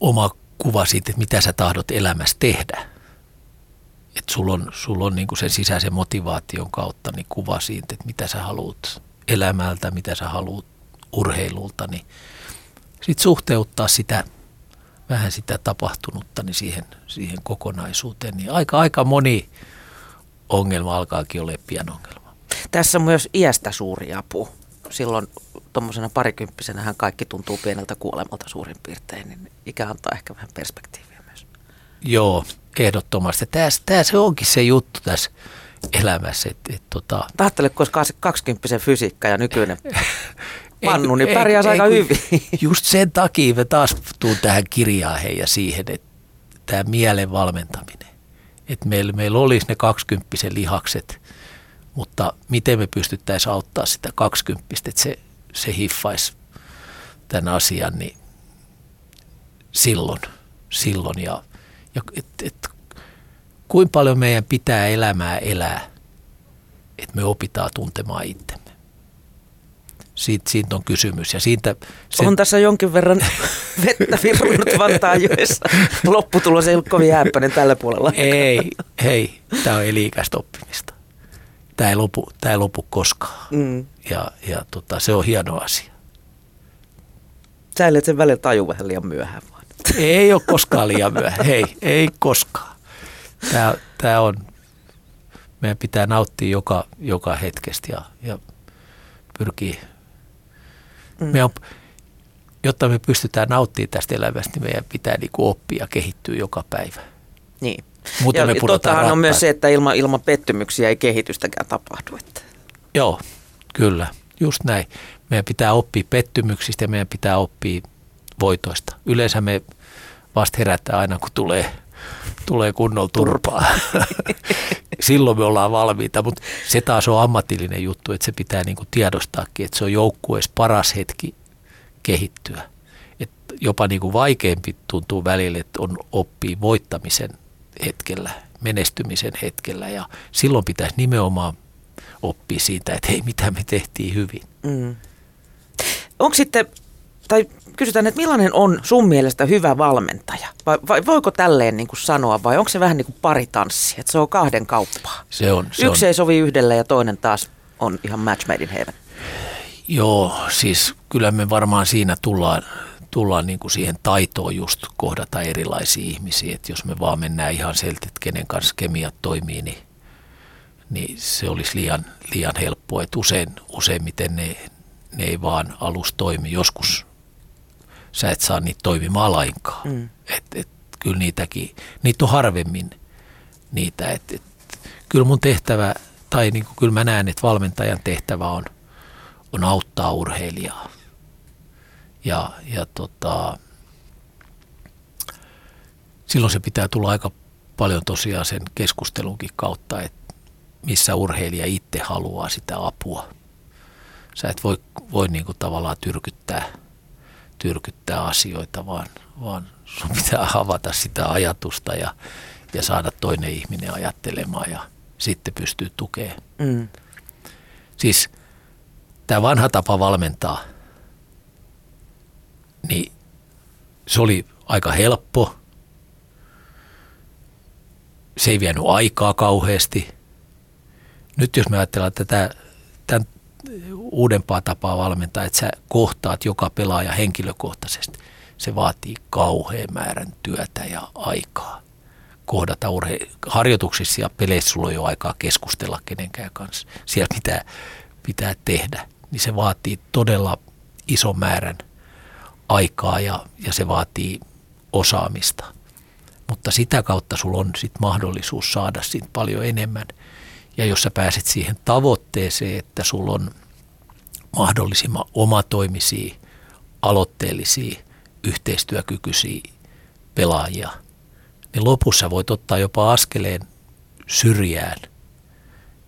oma kuva siitä, että mitä sä tahdot elämässä tehdä – että sulla on, sul on niin sen sisäisen motivaation kautta niin kuva siitä, että mitä sä haluat elämältä, mitä sä haluat urheilulta, niin sitten suhteuttaa sitä vähän sitä tapahtunutta niin siihen, siihen kokonaisuuteen, niin aika, aika moni ongelma alkaakin olla pian ongelma. Tässä on myös iästä suuri apu. Silloin tuommoisena parikymppisenä kaikki tuntuu pieneltä kuolemalta suurin piirtein, niin ikä antaa ehkä vähän perspektiiviä myös. Joo, ehdottomasti. Tämä, tämä se onkin se juttu tässä elämässä. Että, että, tota... Tahtele, kun olisi 20 fysiikka ja nykyinen pannu, niin pärjää aika ei, hyvin. Just sen takia me taas tuun tähän kirjaan ja siihen, että tämä mielen valmentaminen. Että meillä, meillä olisi ne 20 lihakset, mutta miten me pystyttäisiin auttaa sitä 20, että se, se hiffaisi tämän asian, niin silloin, silloin ja ja et, et, kuinka paljon meidän pitää elämää elää, että me opitaan tuntemaan itsemme. Siitä, siitä on kysymys. Ja siitä, se... On tässä jonkin verran vettä virunut Vantaajoessa. Lopputulos ei ollut kovin jääppäinen tällä puolella. Ei, hei, tämä on eliikäistä oppimista. Tämä ei lopu, tämä ei lopu koskaan. Mm. Ja, ja tota, se on hieno asia. Sä sen välillä taju vähän liian myöhään vaan. Ei ole koskaan liian myöhä. Hei, ei koskaan. Tämä, tämä on, meidän pitää nauttia joka, joka hetkestä ja, ja pyrkiä. Mm. Me on, jotta me pystytään nauttimaan tästä elämästä, niin meidän pitää niin kuin oppia ja kehittyä joka päivä. Niin. Muuten ja me tottahan on myös se, että ilman, ilman pettymyksiä ei kehitystäkään tapahdu. Että. Joo, kyllä. Just näin. Meidän pitää oppia pettymyksistä ja meidän pitää oppia voitoista. Yleensä me vasta herättää aina, kun tulee, tulee kunnolla turpaa. silloin me ollaan valmiita, mutta se taas on ammatillinen juttu, että se pitää niin kuin tiedostaakin, että se on joukkueessa paras hetki kehittyä. Et jopa niin kuin vaikeampi tuntuu välillä, että on oppii voittamisen hetkellä, menestymisen hetkellä ja silloin pitäisi nimenomaan oppia siitä, että hei, mitä me tehtiin hyvin. Mm. Onko sitten, tai kysytään, että millainen on sun mielestä hyvä valmentaja? Vai, vai voiko tälleen niin kuin sanoa, vai onko se vähän niin kuin paritanssi, että se on kahden kauppaa? Se on. Se Yksi on. ei sovi yhdelle ja toinen taas on ihan match made in heaven. Joo, siis kyllä me varmaan siinä tullaan, tullaan niin kuin siihen taitoon just kohdata erilaisia ihmisiä, että jos me vaan mennään ihan sieltä, että kenen kanssa kemiat toimii, niin, niin se olisi liian, liian helppoa, että usein, useimmiten ne, ne ei vaan alus toimi. Joskus sä et saa niitä toimimaan lainkaan. Mm. Et, et, kyllä niitäkin, niitä on harvemmin niitä. Et, et, kyllä mun tehtävä, tai niin kuin, kyllä mä näen, että valmentajan tehtävä on, on auttaa urheilijaa. Ja, ja tota, silloin se pitää tulla aika paljon tosiaan sen keskustelunkin kautta, että missä urheilija itse haluaa sitä apua. Sä et voi, voi niin kuin tavallaan tyrkyttää – tyrkyttää asioita, vaan, vaan sun pitää avata sitä ajatusta ja, ja saada toinen ihminen ajattelemaan ja sitten pystyy tukemaan. Mm. Siis tämä vanha tapa valmentaa, niin se oli aika helppo. Se ei vienyt aikaa kauheasti. Nyt jos me ajatellaan tätä, uudempaa tapaa valmentaa, että sä kohtaat joka pelaaja henkilökohtaisesti. Se vaatii kauhean määrän työtä ja aikaa kohdata urhe- harjoituksissa ja peleissä sulla on jo aikaa keskustella kenenkään kanssa. Siellä pitää, pitää tehdä. Niin se vaatii todella ison määrän aikaa ja, ja se vaatii osaamista. Mutta sitä kautta sulla on sit mahdollisuus saada siitä paljon enemmän. Ja jos sä pääset siihen tavoitteeseen, että sulla on – mahdollisimman omatoimisia, aloitteellisia, yhteistyökykyisiä pelaajia, niin lopussa voit ottaa jopa askeleen syrjään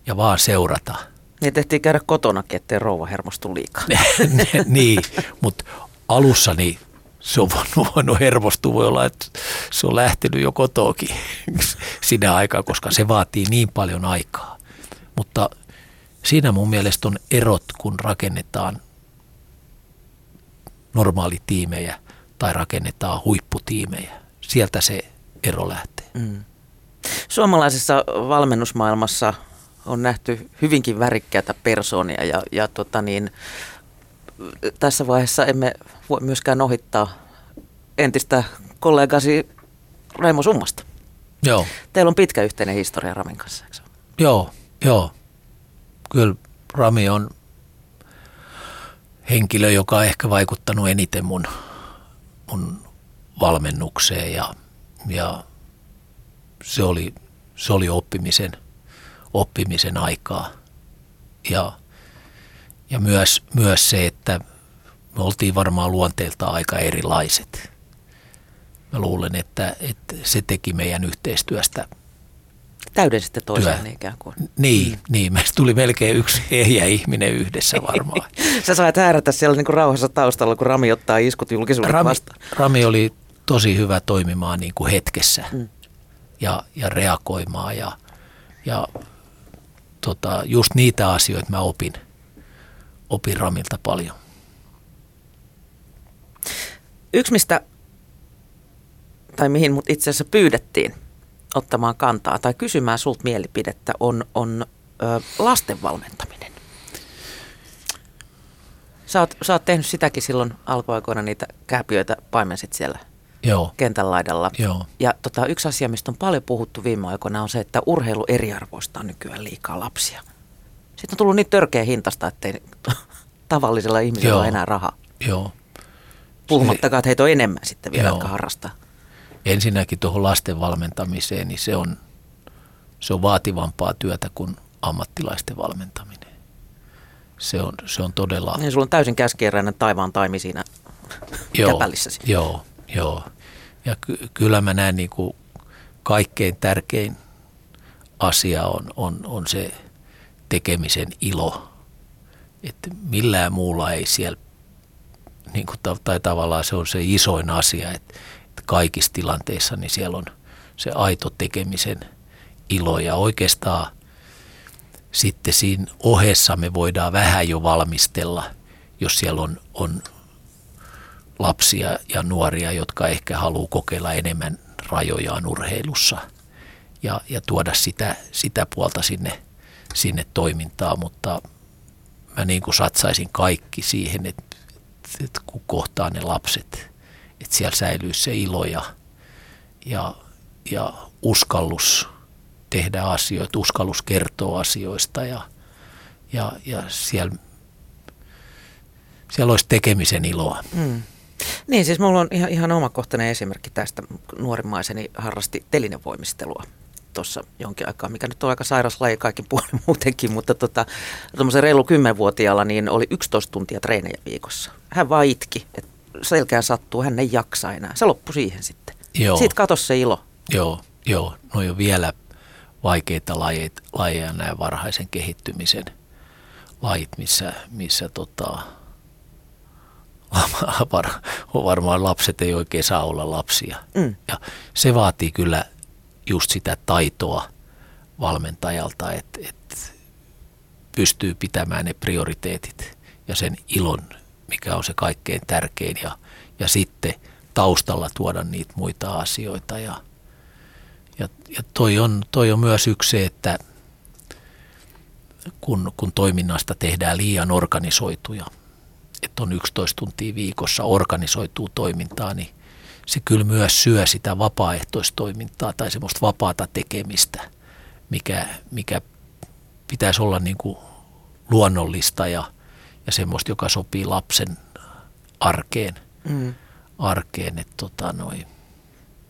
ja vaan seurata. Niin tehtiin käydä kotonakin, ettei rouva hermostu liikaa. niin, mutta alussa niin se on voinut, voinut hermostua, voi olla, että se on lähtenyt jo kotoakin sinä aikaa, koska se vaatii niin paljon aikaa. Mutta Siinä mun mielestä on erot, kun rakennetaan normaalitiimejä tai rakennetaan huipputiimejä. Sieltä se ero lähtee. Mm. Suomalaisessa valmennusmaailmassa on nähty hyvinkin värikkäitä persoonia ja, ja tota niin, tässä vaiheessa emme voi myöskään ohittaa entistä kollegasi Raimo Summasta. Joo. Teillä on pitkä yhteinen historia Ramin kanssa, eikö Joo, joo kyllä Rami on henkilö, joka on ehkä vaikuttanut eniten mun, mun valmennukseen ja, ja se, oli, se oli oppimisen, oppimisen aikaa. Ja, ja myös, myös se, että me oltiin varmaan luonteelta aika erilaiset. Mä luulen, että, että se teki meidän yhteistyöstä – täydensitte toiseen ikään kuin. Niin, mm. niin, meistä tuli melkein yksi ehjä ihminen yhdessä varmaan. Sä sait häärätä siellä niin kuin rauhassa taustalla, kun Rami ottaa iskut julkisuuden Rami, vastaan. Rami oli tosi hyvä toimimaan niin kuin hetkessä mm. ja, ja reagoimaan ja, ja tota, just niitä asioita mä opin, opin Ramilta paljon. Yksi mistä, tai mihin mut itse asiassa pyydettiin – ottamaan kantaa tai kysymään sulta mielipidettä on, on ö, lasten valmentaminen. Sä oot, sä oot tehnyt sitäkin silloin alkuaikoina niitä kääpiöitä paimensit siellä Joo. kentän laidalla. Joo. Ja tota, yksi asia, mistä on paljon puhuttu viime aikoina, on se, että urheilu eriarvoistaa nykyään liikaa lapsia. Sitten on tullut niin törkeä hintasta, ettei tavallisella ihmisellä Joo. ole enää rahaa. Joo. Puhumattakaan, että heitä on enemmän sitten vielä, Joo. jotka harrastaa ensinnäkin tuohon lasten valmentamiseen, niin se on, se on vaativampaa työtä kuin ammattilaisten valmentaminen. Se on, se on todella... Niin sulla on täysin käskeeräinen taivaan taimi siinä joo, Joo, joo. Ja ky- kyllä mä näen niin kuin kaikkein tärkein asia on, on, on se tekemisen ilo. Että millään muulla ei siellä, niin kuin, tai tavallaan se on se isoin asia, että kaikissa tilanteissa niin siellä on se aito tekemisen ilo. Ja oikeastaan sitten siinä ohessa me voidaan vähän jo valmistella, jos siellä on, on lapsia ja nuoria, jotka ehkä haluaa kokeilla enemmän rajojaan urheilussa ja, ja tuoda sitä, sitä puolta sinne, sinne toimintaan, mutta mä niin kuin satsaisin kaikki siihen, että, että kun kohtaa ne lapset, että siellä säilyy se ilo ja, ja, ja uskallus tehdä asioita, uskallus kertoa asioista ja, ja, ja siellä, siellä olisi tekemisen iloa. Mm. Niin, siis mulla on ihan, ihan omakohtainen esimerkki tästä. Nuorimmaiseni harrasti telinevoimistelua tuossa jonkin aikaa, mikä nyt on aika sairas laji kaikin puolin muutenkin, mutta tota, reilu kymmenvuotiaalla niin oli 11 tuntia treenejä viikossa. Hän vaan itki, että selkeä sattuu, hän ei jaksa enää. Se loppui siihen sitten. Joo. Siitä katosi se ilo. Joo, joo. No jo vielä vaikeita lajeja, lajeja nämä varhaisen kehittymisen lajit, missä, missä tota, varmaan lapset ei oikein saa olla lapsia. Mm. Ja se vaatii kyllä just sitä taitoa valmentajalta, että, että pystyy pitämään ne prioriteetit ja sen ilon, mikä on se kaikkein tärkein ja, ja sitten taustalla tuoda niitä muita asioita. Ja, ja, ja toi, on, toi on myös yksi se, että kun, kun toiminnasta tehdään liian organisoituja – että on 11 tuntia viikossa organisoituu toimintaa, niin se kyllä myös syö sitä vapaaehtoistoimintaa tai semmoista vapaata tekemistä, mikä, mikä pitäisi olla niin kuin luonnollista ja, ja semmoista, joka sopii lapsen arkeen. Mm. arkeen että tota noin.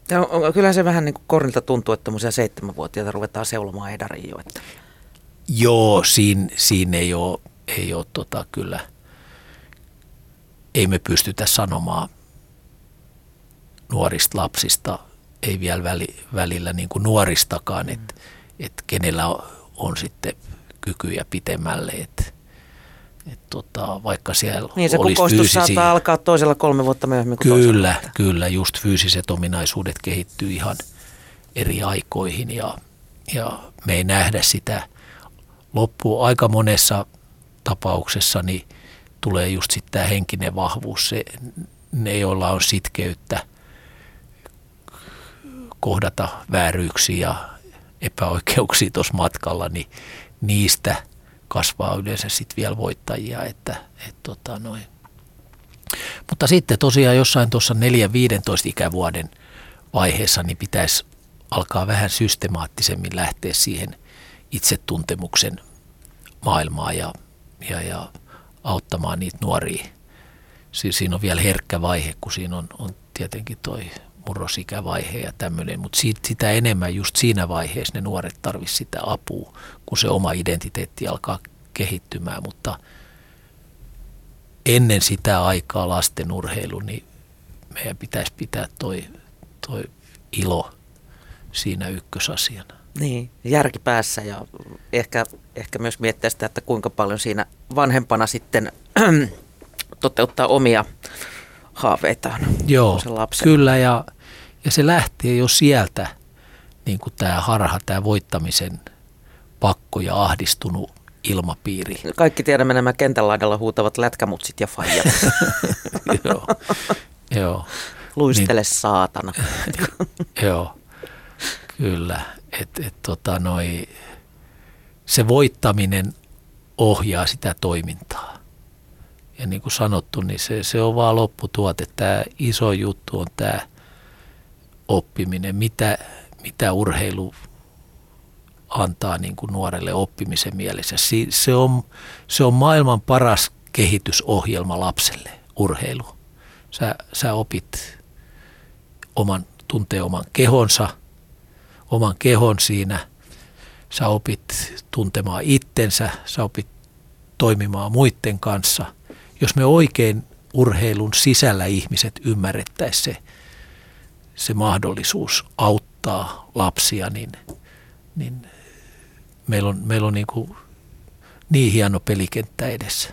Ja kyllä se vähän niin kuin kornilta tuntuu, että tämmöisiä seitsemänvuotiaita ruvetaan seulomaan edariin jo. Että. Joo, siinä, siinä ei ole, ei ole tota, kyllä – ei me pystytä sanomaan nuorista lapsista, ei vielä väli, välillä niin kuin nuoristakaan, mm. että et kenellä on, on sitten kykyjä pitemmälle, että et tota, vaikka siellä Niin se olisi fyysisiä, saattaa alkaa toisella kolme vuotta myöhemmin kuin Kyllä, toisella. kyllä, just fyysiset ominaisuudet kehittyy ihan eri aikoihin ja, ja me ei nähdä sitä loppua aika monessa tapauksessa, niin – tulee just sitten tämä henkinen vahvuus, se, ne joilla on sitkeyttä kohdata vääryyksiä ja epäoikeuksia tuossa matkalla, niin niistä kasvaa yleensä sitten vielä voittajia. Että, et tota noin. Mutta sitten tosiaan jossain tuossa 4-15 ikävuoden vaiheessa niin pitäisi alkaa vähän systemaattisemmin lähteä siihen itsetuntemuksen maailmaan ja, ja, ja auttamaan niitä nuoria. Siinä on vielä herkkä vaihe, kun siinä on, on tietenkin toi murrosikävaihe ja tämmöinen, mutta siitä, sitä enemmän just siinä vaiheessa ne nuoret tarvisivat sitä apua, kun se oma identiteetti alkaa kehittymään, mutta ennen sitä aikaa lasten urheilu, niin meidän pitäisi pitää toi, toi ilo siinä ykkösasiana. Niin, järki päässä ja ehkä, ehkä myös miettiä sitä, että kuinka paljon siinä vanhempana sitten toteuttaa omia haaveitaan. Joo, kyllä ja, ja se lähtee jo sieltä, niin kuin tämä harha, tämä voittamisen pakko ja ahdistunut ilmapiiri. Kaikki tiedämme nämä kentän laidalla huutavat lätkämutsit ja fajat. joo, joo. Luistele niin, saatana. joo, kyllä et, et, tota, noi, se voittaminen ohjaa sitä toimintaa. Ja niin kuin sanottu, niin se, se on vaan lopputuote. Tämä iso juttu on tämä oppiminen, mitä, mitä urheilu antaa niin kuin nuorelle oppimisen mielessä. Se on, se on maailman paras kehitysohjelma lapselle, urheilu. Sä, sä opit oman, tuntee oman kehonsa – oman kehon siinä. Sä opit tuntemaan itsensä, sä opit toimimaan muiden kanssa. Jos me oikein urheilun sisällä ihmiset ymmärrettäisiin se, se mahdollisuus auttaa lapsia, niin, niin meillä on, meillä on niin, kuin niin hieno pelikenttä edessä.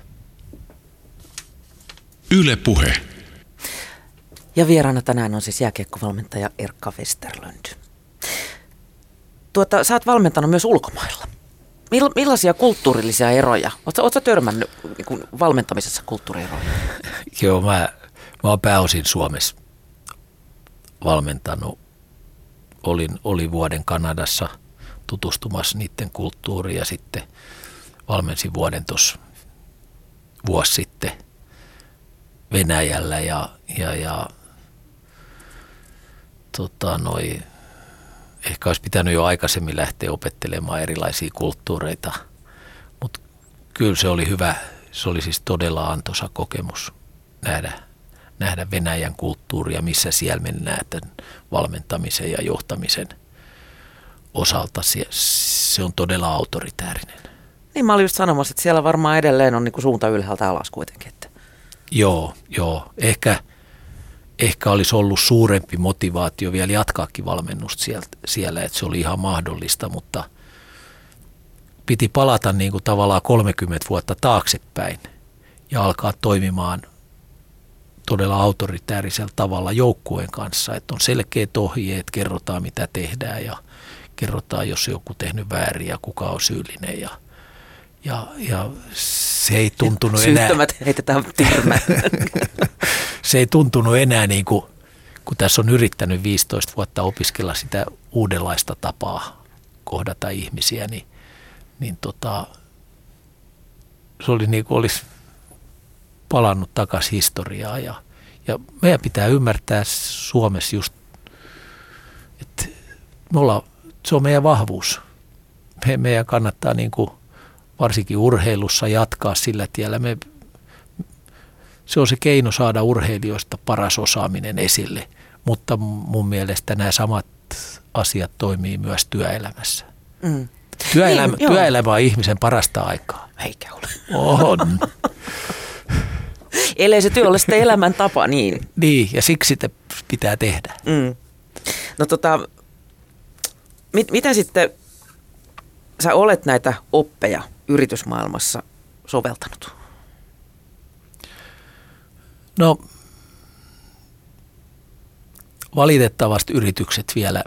Yle Puhe. Ja vieraana tänään on siis jääkiekkovalmentaja Erkka Westerlund. Tuota, sä oot valmentanut myös ulkomailla. Mill, millaisia kulttuurillisia eroja? Oletko, ootko törmännyt niin valmentamisessa kulttuurieroja? Joo, mä, mä oon pääosin Suomessa valmentanut. Olin, olin vuoden Kanadassa tutustumassa niiden kulttuuriin ja sitten valmensin vuoden tuossa vuosi sitten Venäjällä ja, ja, ja tota, noi, ehkä olisi pitänyt jo aikaisemmin lähteä opettelemaan erilaisia kulttuureita, mutta kyllä se oli hyvä, se oli siis todella antoisa kokemus nähdä, nähdä Venäjän kulttuuria, missä siellä mennään tämän valmentamisen ja johtamisen osalta. Se, se on todella autoritäärinen. Niin mä olin just sanomassa, että siellä varmaan edelleen on niinku suunta ylhäältä alas kuitenkin. Että. Joo, joo. Ehkä, ehkä olisi ollut suurempi motivaatio vielä jatkaakin valmennusta siellä, siellä, että se oli ihan mahdollista, mutta piti palata niin kuin tavallaan 30 vuotta taaksepäin ja alkaa toimimaan todella autoritäärisellä tavalla joukkueen kanssa, että on selkeät ohjeet, kerrotaan mitä tehdään ja kerrotaan, jos joku tehnyt väärin ja kuka on syyllinen ja, ja, ja se ei tuntunut enää... Syyttömät heitetään se ei tuntunut enää niin kuin, kun tässä on yrittänyt 15 vuotta opiskella sitä uudenlaista tapaa kohdata ihmisiä, niin, niin tota, se oli niin kuin olisi palannut takaisin historiaa. Ja, ja meidän pitää ymmärtää Suomessa just, että me ollaan, se on meidän vahvuus. Me, meidän kannattaa niin kuin varsinkin urheilussa jatkaa sillä tiellä. Me, se on se keino saada urheilijoista paras osaaminen esille, mutta mun mielestä nämä samat asiat toimii myös työelämässä. Mm. Työelämä, niin, työelämä on ihmisen parasta aikaa. Eikä ole. On. Ellei se työ ole sitten elämäntapa, niin. Niin, ja siksi sitä pitää tehdä. Mm. No tota, mit, mitä sitten, sä olet näitä oppeja yritysmaailmassa soveltanut? No, valitettavasti yritykset vielä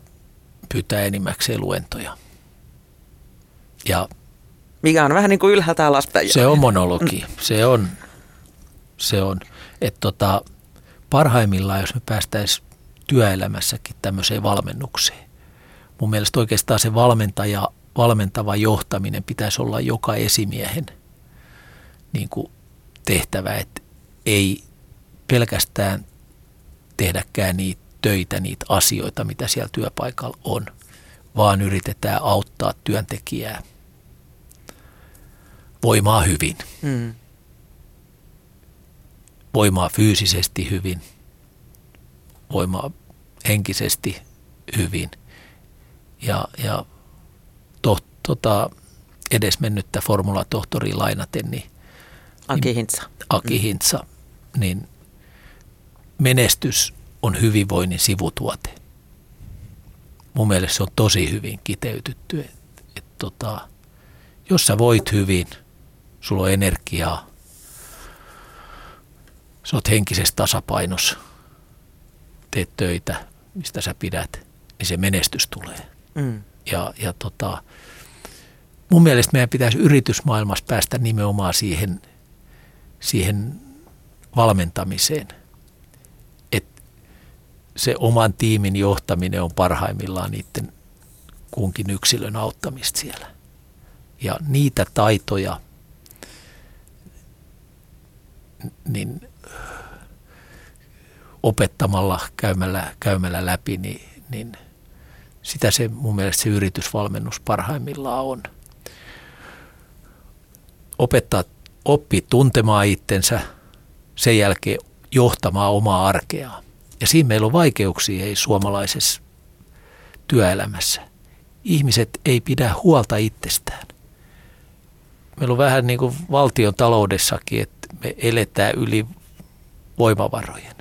pyytää enimmäkseen luentoja. Ja Mikä on vähän niin kuin ylhäältä alaspäin. Se on monologi. Se on, se on. Että tota, parhaimmillaan, jos me päästäisiin työelämässäkin tämmöiseen valmennukseen. Mun mielestä oikeastaan se valmentaja, valmentava johtaminen pitäisi olla joka esimiehen niin kuin tehtävä, että ei pelkästään tehdäkään niitä töitä, niitä asioita, mitä siellä työpaikalla on, vaan yritetään auttaa työntekijää voimaa hyvin. Mm. Voimaa fyysisesti hyvin, voimaa henkisesti hyvin ja, ja to, tota, edesmennyttä formulatohtoria lainaten, niin Aki Hintsa. Aki mm. Hintsa, niin menestys on hyvinvoinnin sivutuote. Mun mielestä se on tosi hyvin kiteytytty. Et, et tota, jos sä voit hyvin, sulla on energiaa, sä oot henkisessä tasapainossa, teet töitä, mistä sä pidät, niin se menestys tulee. Mm. Ja, ja tota, mun mielestä meidän pitäisi yritysmaailmassa päästä nimenomaan siihen, siihen valmentamiseen – se oman tiimin johtaminen on parhaimmillaan niiden kunkin yksilön auttamista siellä. Ja niitä taitoja, niin opettamalla, käymällä, käymällä läpi, niin, niin sitä se mun mielestä se yritysvalmennus parhaimmillaan on. Opettaa, oppi tuntemaan itsensä, sen jälkeen johtamaan omaa arkeaan ja siinä meillä on vaikeuksia ei suomalaisessa työelämässä. Ihmiset ei pidä huolta itsestään. Meillä on vähän niin kuin valtion taloudessakin, että me eletään yli voimavarojen.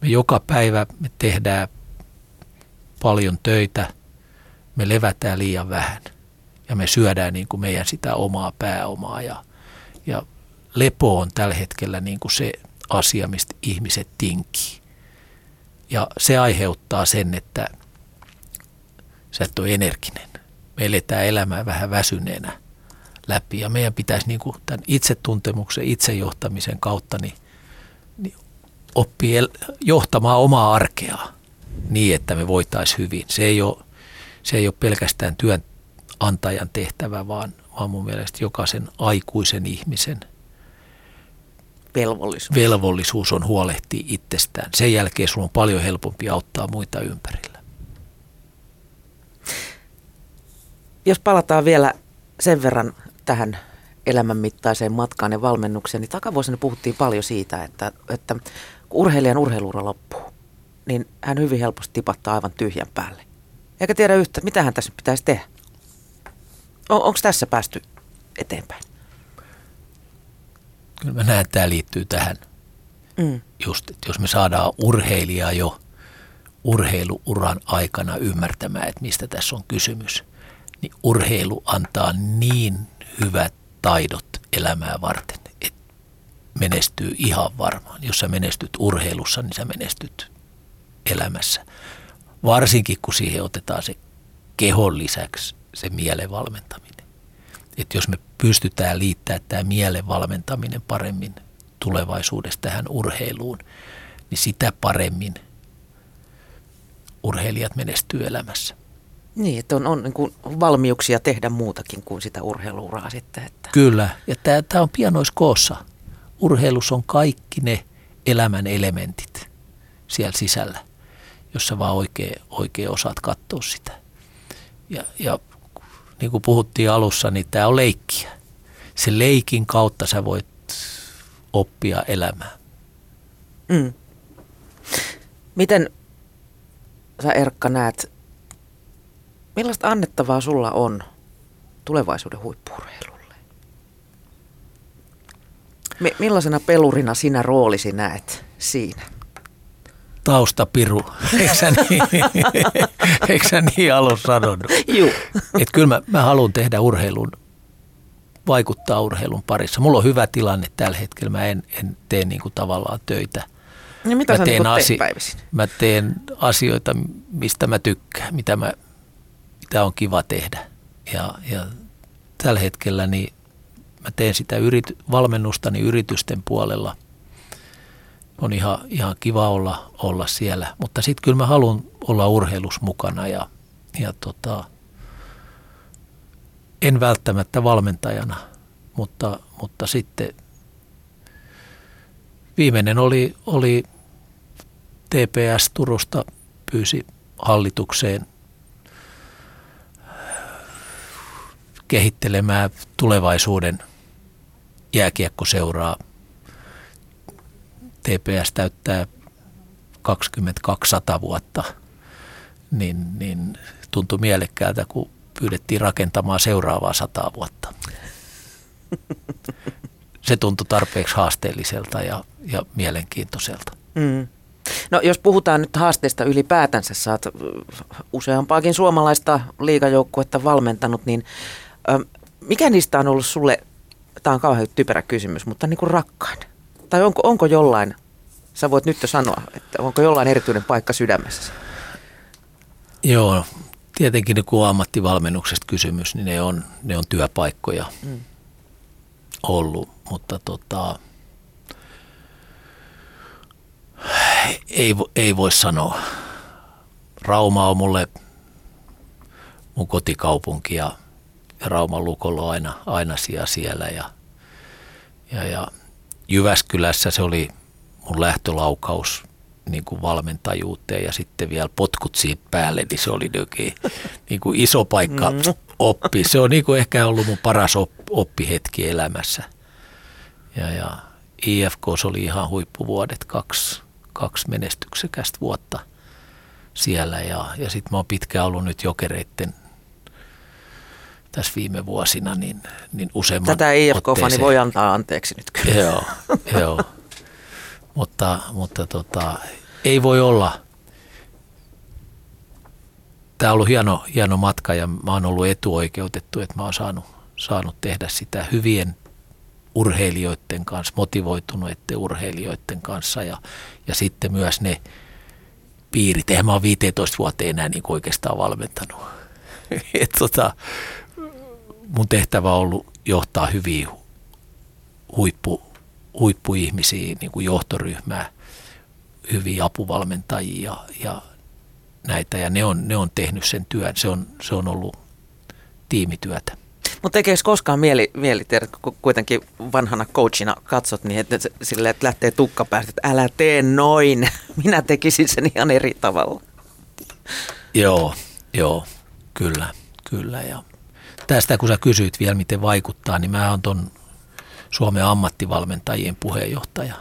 Me joka päivä me tehdään paljon töitä, me levätään liian vähän. ja me syödään niin kuin meidän sitä omaa pääomaa ja, ja lepo on tällä hetkellä niin kuin se asia, mistä ihmiset tinkii. Ja se aiheuttaa sen, että sä et ole energinen. Me eletään elämää vähän väsyneenä läpi ja meidän pitäisi niin kuin tämän itsetuntemuksen, itsejohtamisen kautta niin, niin oppia johtamaan omaa arkea niin, että me voitaisiin hyvin. Se ei ole, se ei ole pelkästään työnantajan tehtävä, vaan, vaan mun mielestä jokaisen aikuisen ihmisen – velvollisuus. velvollisuus on huolehtia itsestään. Sen jälkeen sulla on paljon helpompi auttaa muita ympärillä. Jos palataan vielä sen verran tähän elämänmittaiseen matkaan ja valmennukseen, niin takavuosina puhuttiin paljon siitä, että, että urheilijan urheiluura loppuu, niin hän hyvin helposti tipattaa aivan tyhjän päälle. Eikä tiedä yhtä, mitä hän tässä pitäisi tehdä. On, Onko tässä päästy eteenpäin? Kyllä mä näen, että tämä liittyy tähän. Mm. Just, että jos me saadaan urheilijaa jo urheiluuran aikana ymmärtämään, että mistä tässä on kysymys, niin urheilu antaa niin hyvät taidot elämää varten, että menestyy ihan varmaan. Jos sä menestyt urheilussa, niin sä menestyt elämässä. Varsinkin kun siihen otetaan se kehon lisäksi se mielen valmentaminen. Että jos me pystytään liittämään tämä mielen valmentaminen paremmin tulevaisuudessa tähän urheiluun, niin sitä paremmin urheilijat menestyy elämässä. Niin, että on, on niin kuin valmiuksia tehdä muutakin kuin sitä urheiluuraa sitten. Että. Kyllä, ja tämä, tämä on pianoiskoossa. Urheilussa on kaikki ne elämän elementit siellä sisällä, jossa vaan oikein, oikein osaat katsoa sitä. Ja, ja niin kuin puhuttiin alussa, niin tämä on leikkiä. Se leikin kautta sä voit oppia elämää. Mm. Miten sä Erkka näet, millaista annettavaa sulla on tulevaisuuden huippuurheilulle? millaisena pelurina sinä roolisi näet siinä? Taustapiru, eikö sä niin, eikö sä niin alussa sanonut? Joo. Että kyllä mä, mä haluan tehdä urheilun, vaikuttaa urheilun parissa. Mulla on hyvä tilanne tällä hetkellä, mä en, en tee niin kuin tavallaan töitä. Ja mitä mä sä teen niin asi- päivisin? Mä teen asioita, mistä mä tykkään, mitä, mä, mitä on kiva tehdä. Ja, ja tällä hetkellä niin mä teen sitä yrit- valmennustani yritysten puolella – on ihan, ihan kiva olla, olla siellä. Mutta sitten kyllä mä haluan olla urheilus mukana ja, ja tota, en välttämättä valmentajana, mutta, mutta sitten viimeinen oli, oli TPS Turusta pyysi hallitukseen kehittelemään tulevaisuuden jääkiekkoseuraa – TPS täyttää 2200 vuotta, niin, niin tuntui mielekkäältä, kun pyydettiin rakentamaan seuraavaa sataa vuotta. Se tuntui tarpeeksi haasteelliselta ja, ja mielenkiintoiselta. Mm. No jos puhutaan nyt haasteista ylipäätänsä, sä oot useampaakin suomalaista liigajoukkuetta valmentanut, niin mikä niistä on ollut sulle, tämä on kauhean typerä kysymys, mutta niin kuin rakkain? Tai onko, onko jollain, sä voit nyt jo sanoa, että onko jollain erityinen paikka sydämessä? Joo, tietenkin kun ammattivalmennuksesta kysymys, niin ne on, ne on työpaikkoja mm. ollut, mutta tota, ei, ei voi sanoa. Rauma on mulle mun kotikaupunki ja, ja Rauman lukolla on aina, aina siellä ja, ja, ja Jyväskylässä se oli mun lähtölaukaus niin kuin valmentajuuteen ja sitten vielä potkut siitä päälle, niin se oli jokin niin kuin iso paikka mm. oppi. Se on niin kuin ehkä ollut mun paras oppihetki elämässä. Ja, ja IFK oli ihan huippuvuodet, kaksi, kaksi menestyksekästä vuotta siellä ja, ja sitten mä oon pitkään ollut nyt jokereitten tässä viime vuosina, niin, niin useamman Tätä IFK-fani voi antaa anteeksi nyt kyllä. Joo, joo. mutta, mutta tota, ei voi olla tämä on ollut hieno, hieno matka ja mä oon ollut etuoikeutettu, että mä oon saanut, saanut tehdä sitä hyvien urheilijoiden kanssa, motivoituneiden urheilijoiden kanssa ja, ja sitten myös ne piirit. Eihän mä oon 15 vuotta enää niin oikeastaan valmentanut. Et tota, mun tehtävä on ollut johtaa hyviä huippu, huippuihmisiä, niin kuin johtoryhmää, hyviä apuvalmentajia ja, ja näitä. Ja ne on, ne on tehnyt sen työn. Se on, se on ollut tiimityötä. Mutta eikö koskaan mieli, mieli tehdä, kun kuitenkin vanhana coachina katsot, niin että, sille, että lähtee tukka päästä, että älä tee noin. Minä tekisin sen ihan eri tavalla. Joo, joo, kyllä, kyllä. Ja tästä kun sä kysyit vielä, miten vaikuttaa, niin mä oon ton Suomen ammattivalmentajien puheenjohtaja.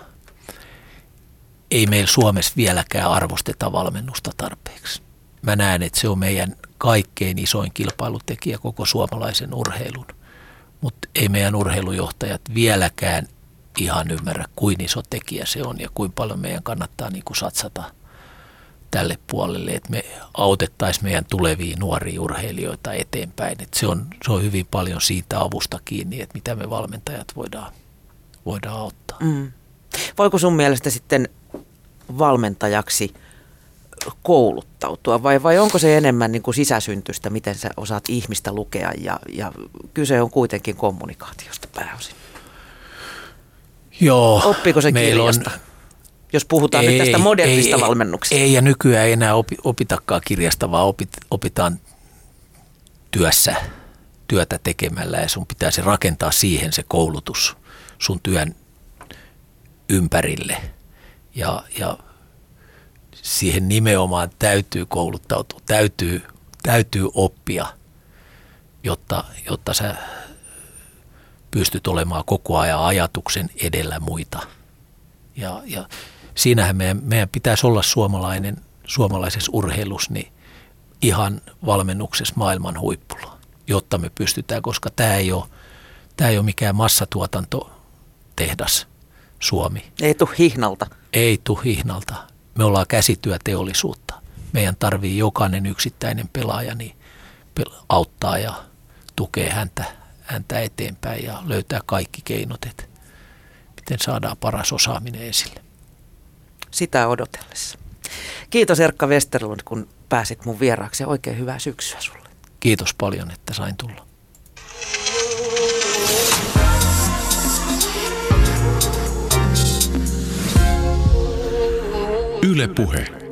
Ei meillä Suomessa vieläkään arvosteta valmennusta tarpeeksi. Mä näen, että se on meidän kaikkein isoin kilpailutekijä koko suomalaisen urheilun. Mutta ei meidän urheilujohtajat vieläkään ihan ymmärrä, kuin iso tekijä se on ja kuinka paljon meidän kannattaa niin kuin satsata tälle puolelle, että me autettaisiin meidän tulevia nuoria urheilijoita eteenpäin. Et se, on, se on hyvin paljon siitä avusta kiinni, että mitä me valmentajat voidaan, voidaan auttaa. Mm. Voiko sun mielestä sitten valmentajaksi kouluttautua vai, vai onko se enemmän niin kuin sisäsyntystä, miten sä osaat ihmistä lukea ja, ja kyse on kuitenkin kommunikaatiosta pääosin? Joo. Oppiko se kirjasta? On, jos puhutaan ei, nyt tästä modernista ei, valmennuksesta. Ei, ja nykyään ei enää opi, opitakaan kirjasta, vaan opit, opitaan työssä, työtä tekemällä ja sun pitäisi rakentaa siihen se koulutus sun työn ympärille. Ja, ja siihen nimenomaan täytyy kouluttautua, täytyy, täytyy oppia, jotta, jotta sä pystyt olemaan koko ajan ajatuksen edellä muita. Ja, ja siinähän meidän, meidän pitäisi olla suomalainen, suomalaisessa urheilussa niin ihan valmennuksessa maailman huippulla, jotta me pystytään, koska tämä ei ole, tämä ei ole mikään massatuotantotehdas Suomi. Ei tule hihnalta. Ei tule hihnalta me ollaan käsityöteollisuutta. Meidän tarvii jokainen yksittäinen pelaaja niin auttaa ja tukee häntä, häntä eteenpäin ja löytää kaikki keinot, että miten saadaan paras osaaminen esille. Sitä odotellessa. Kiitos Erkka Westerlund, kun pääsit mun vieraaksi ja oikein hyvää syksyä sulle. Kiitos paljon, että sain tulla. Yle Puhe.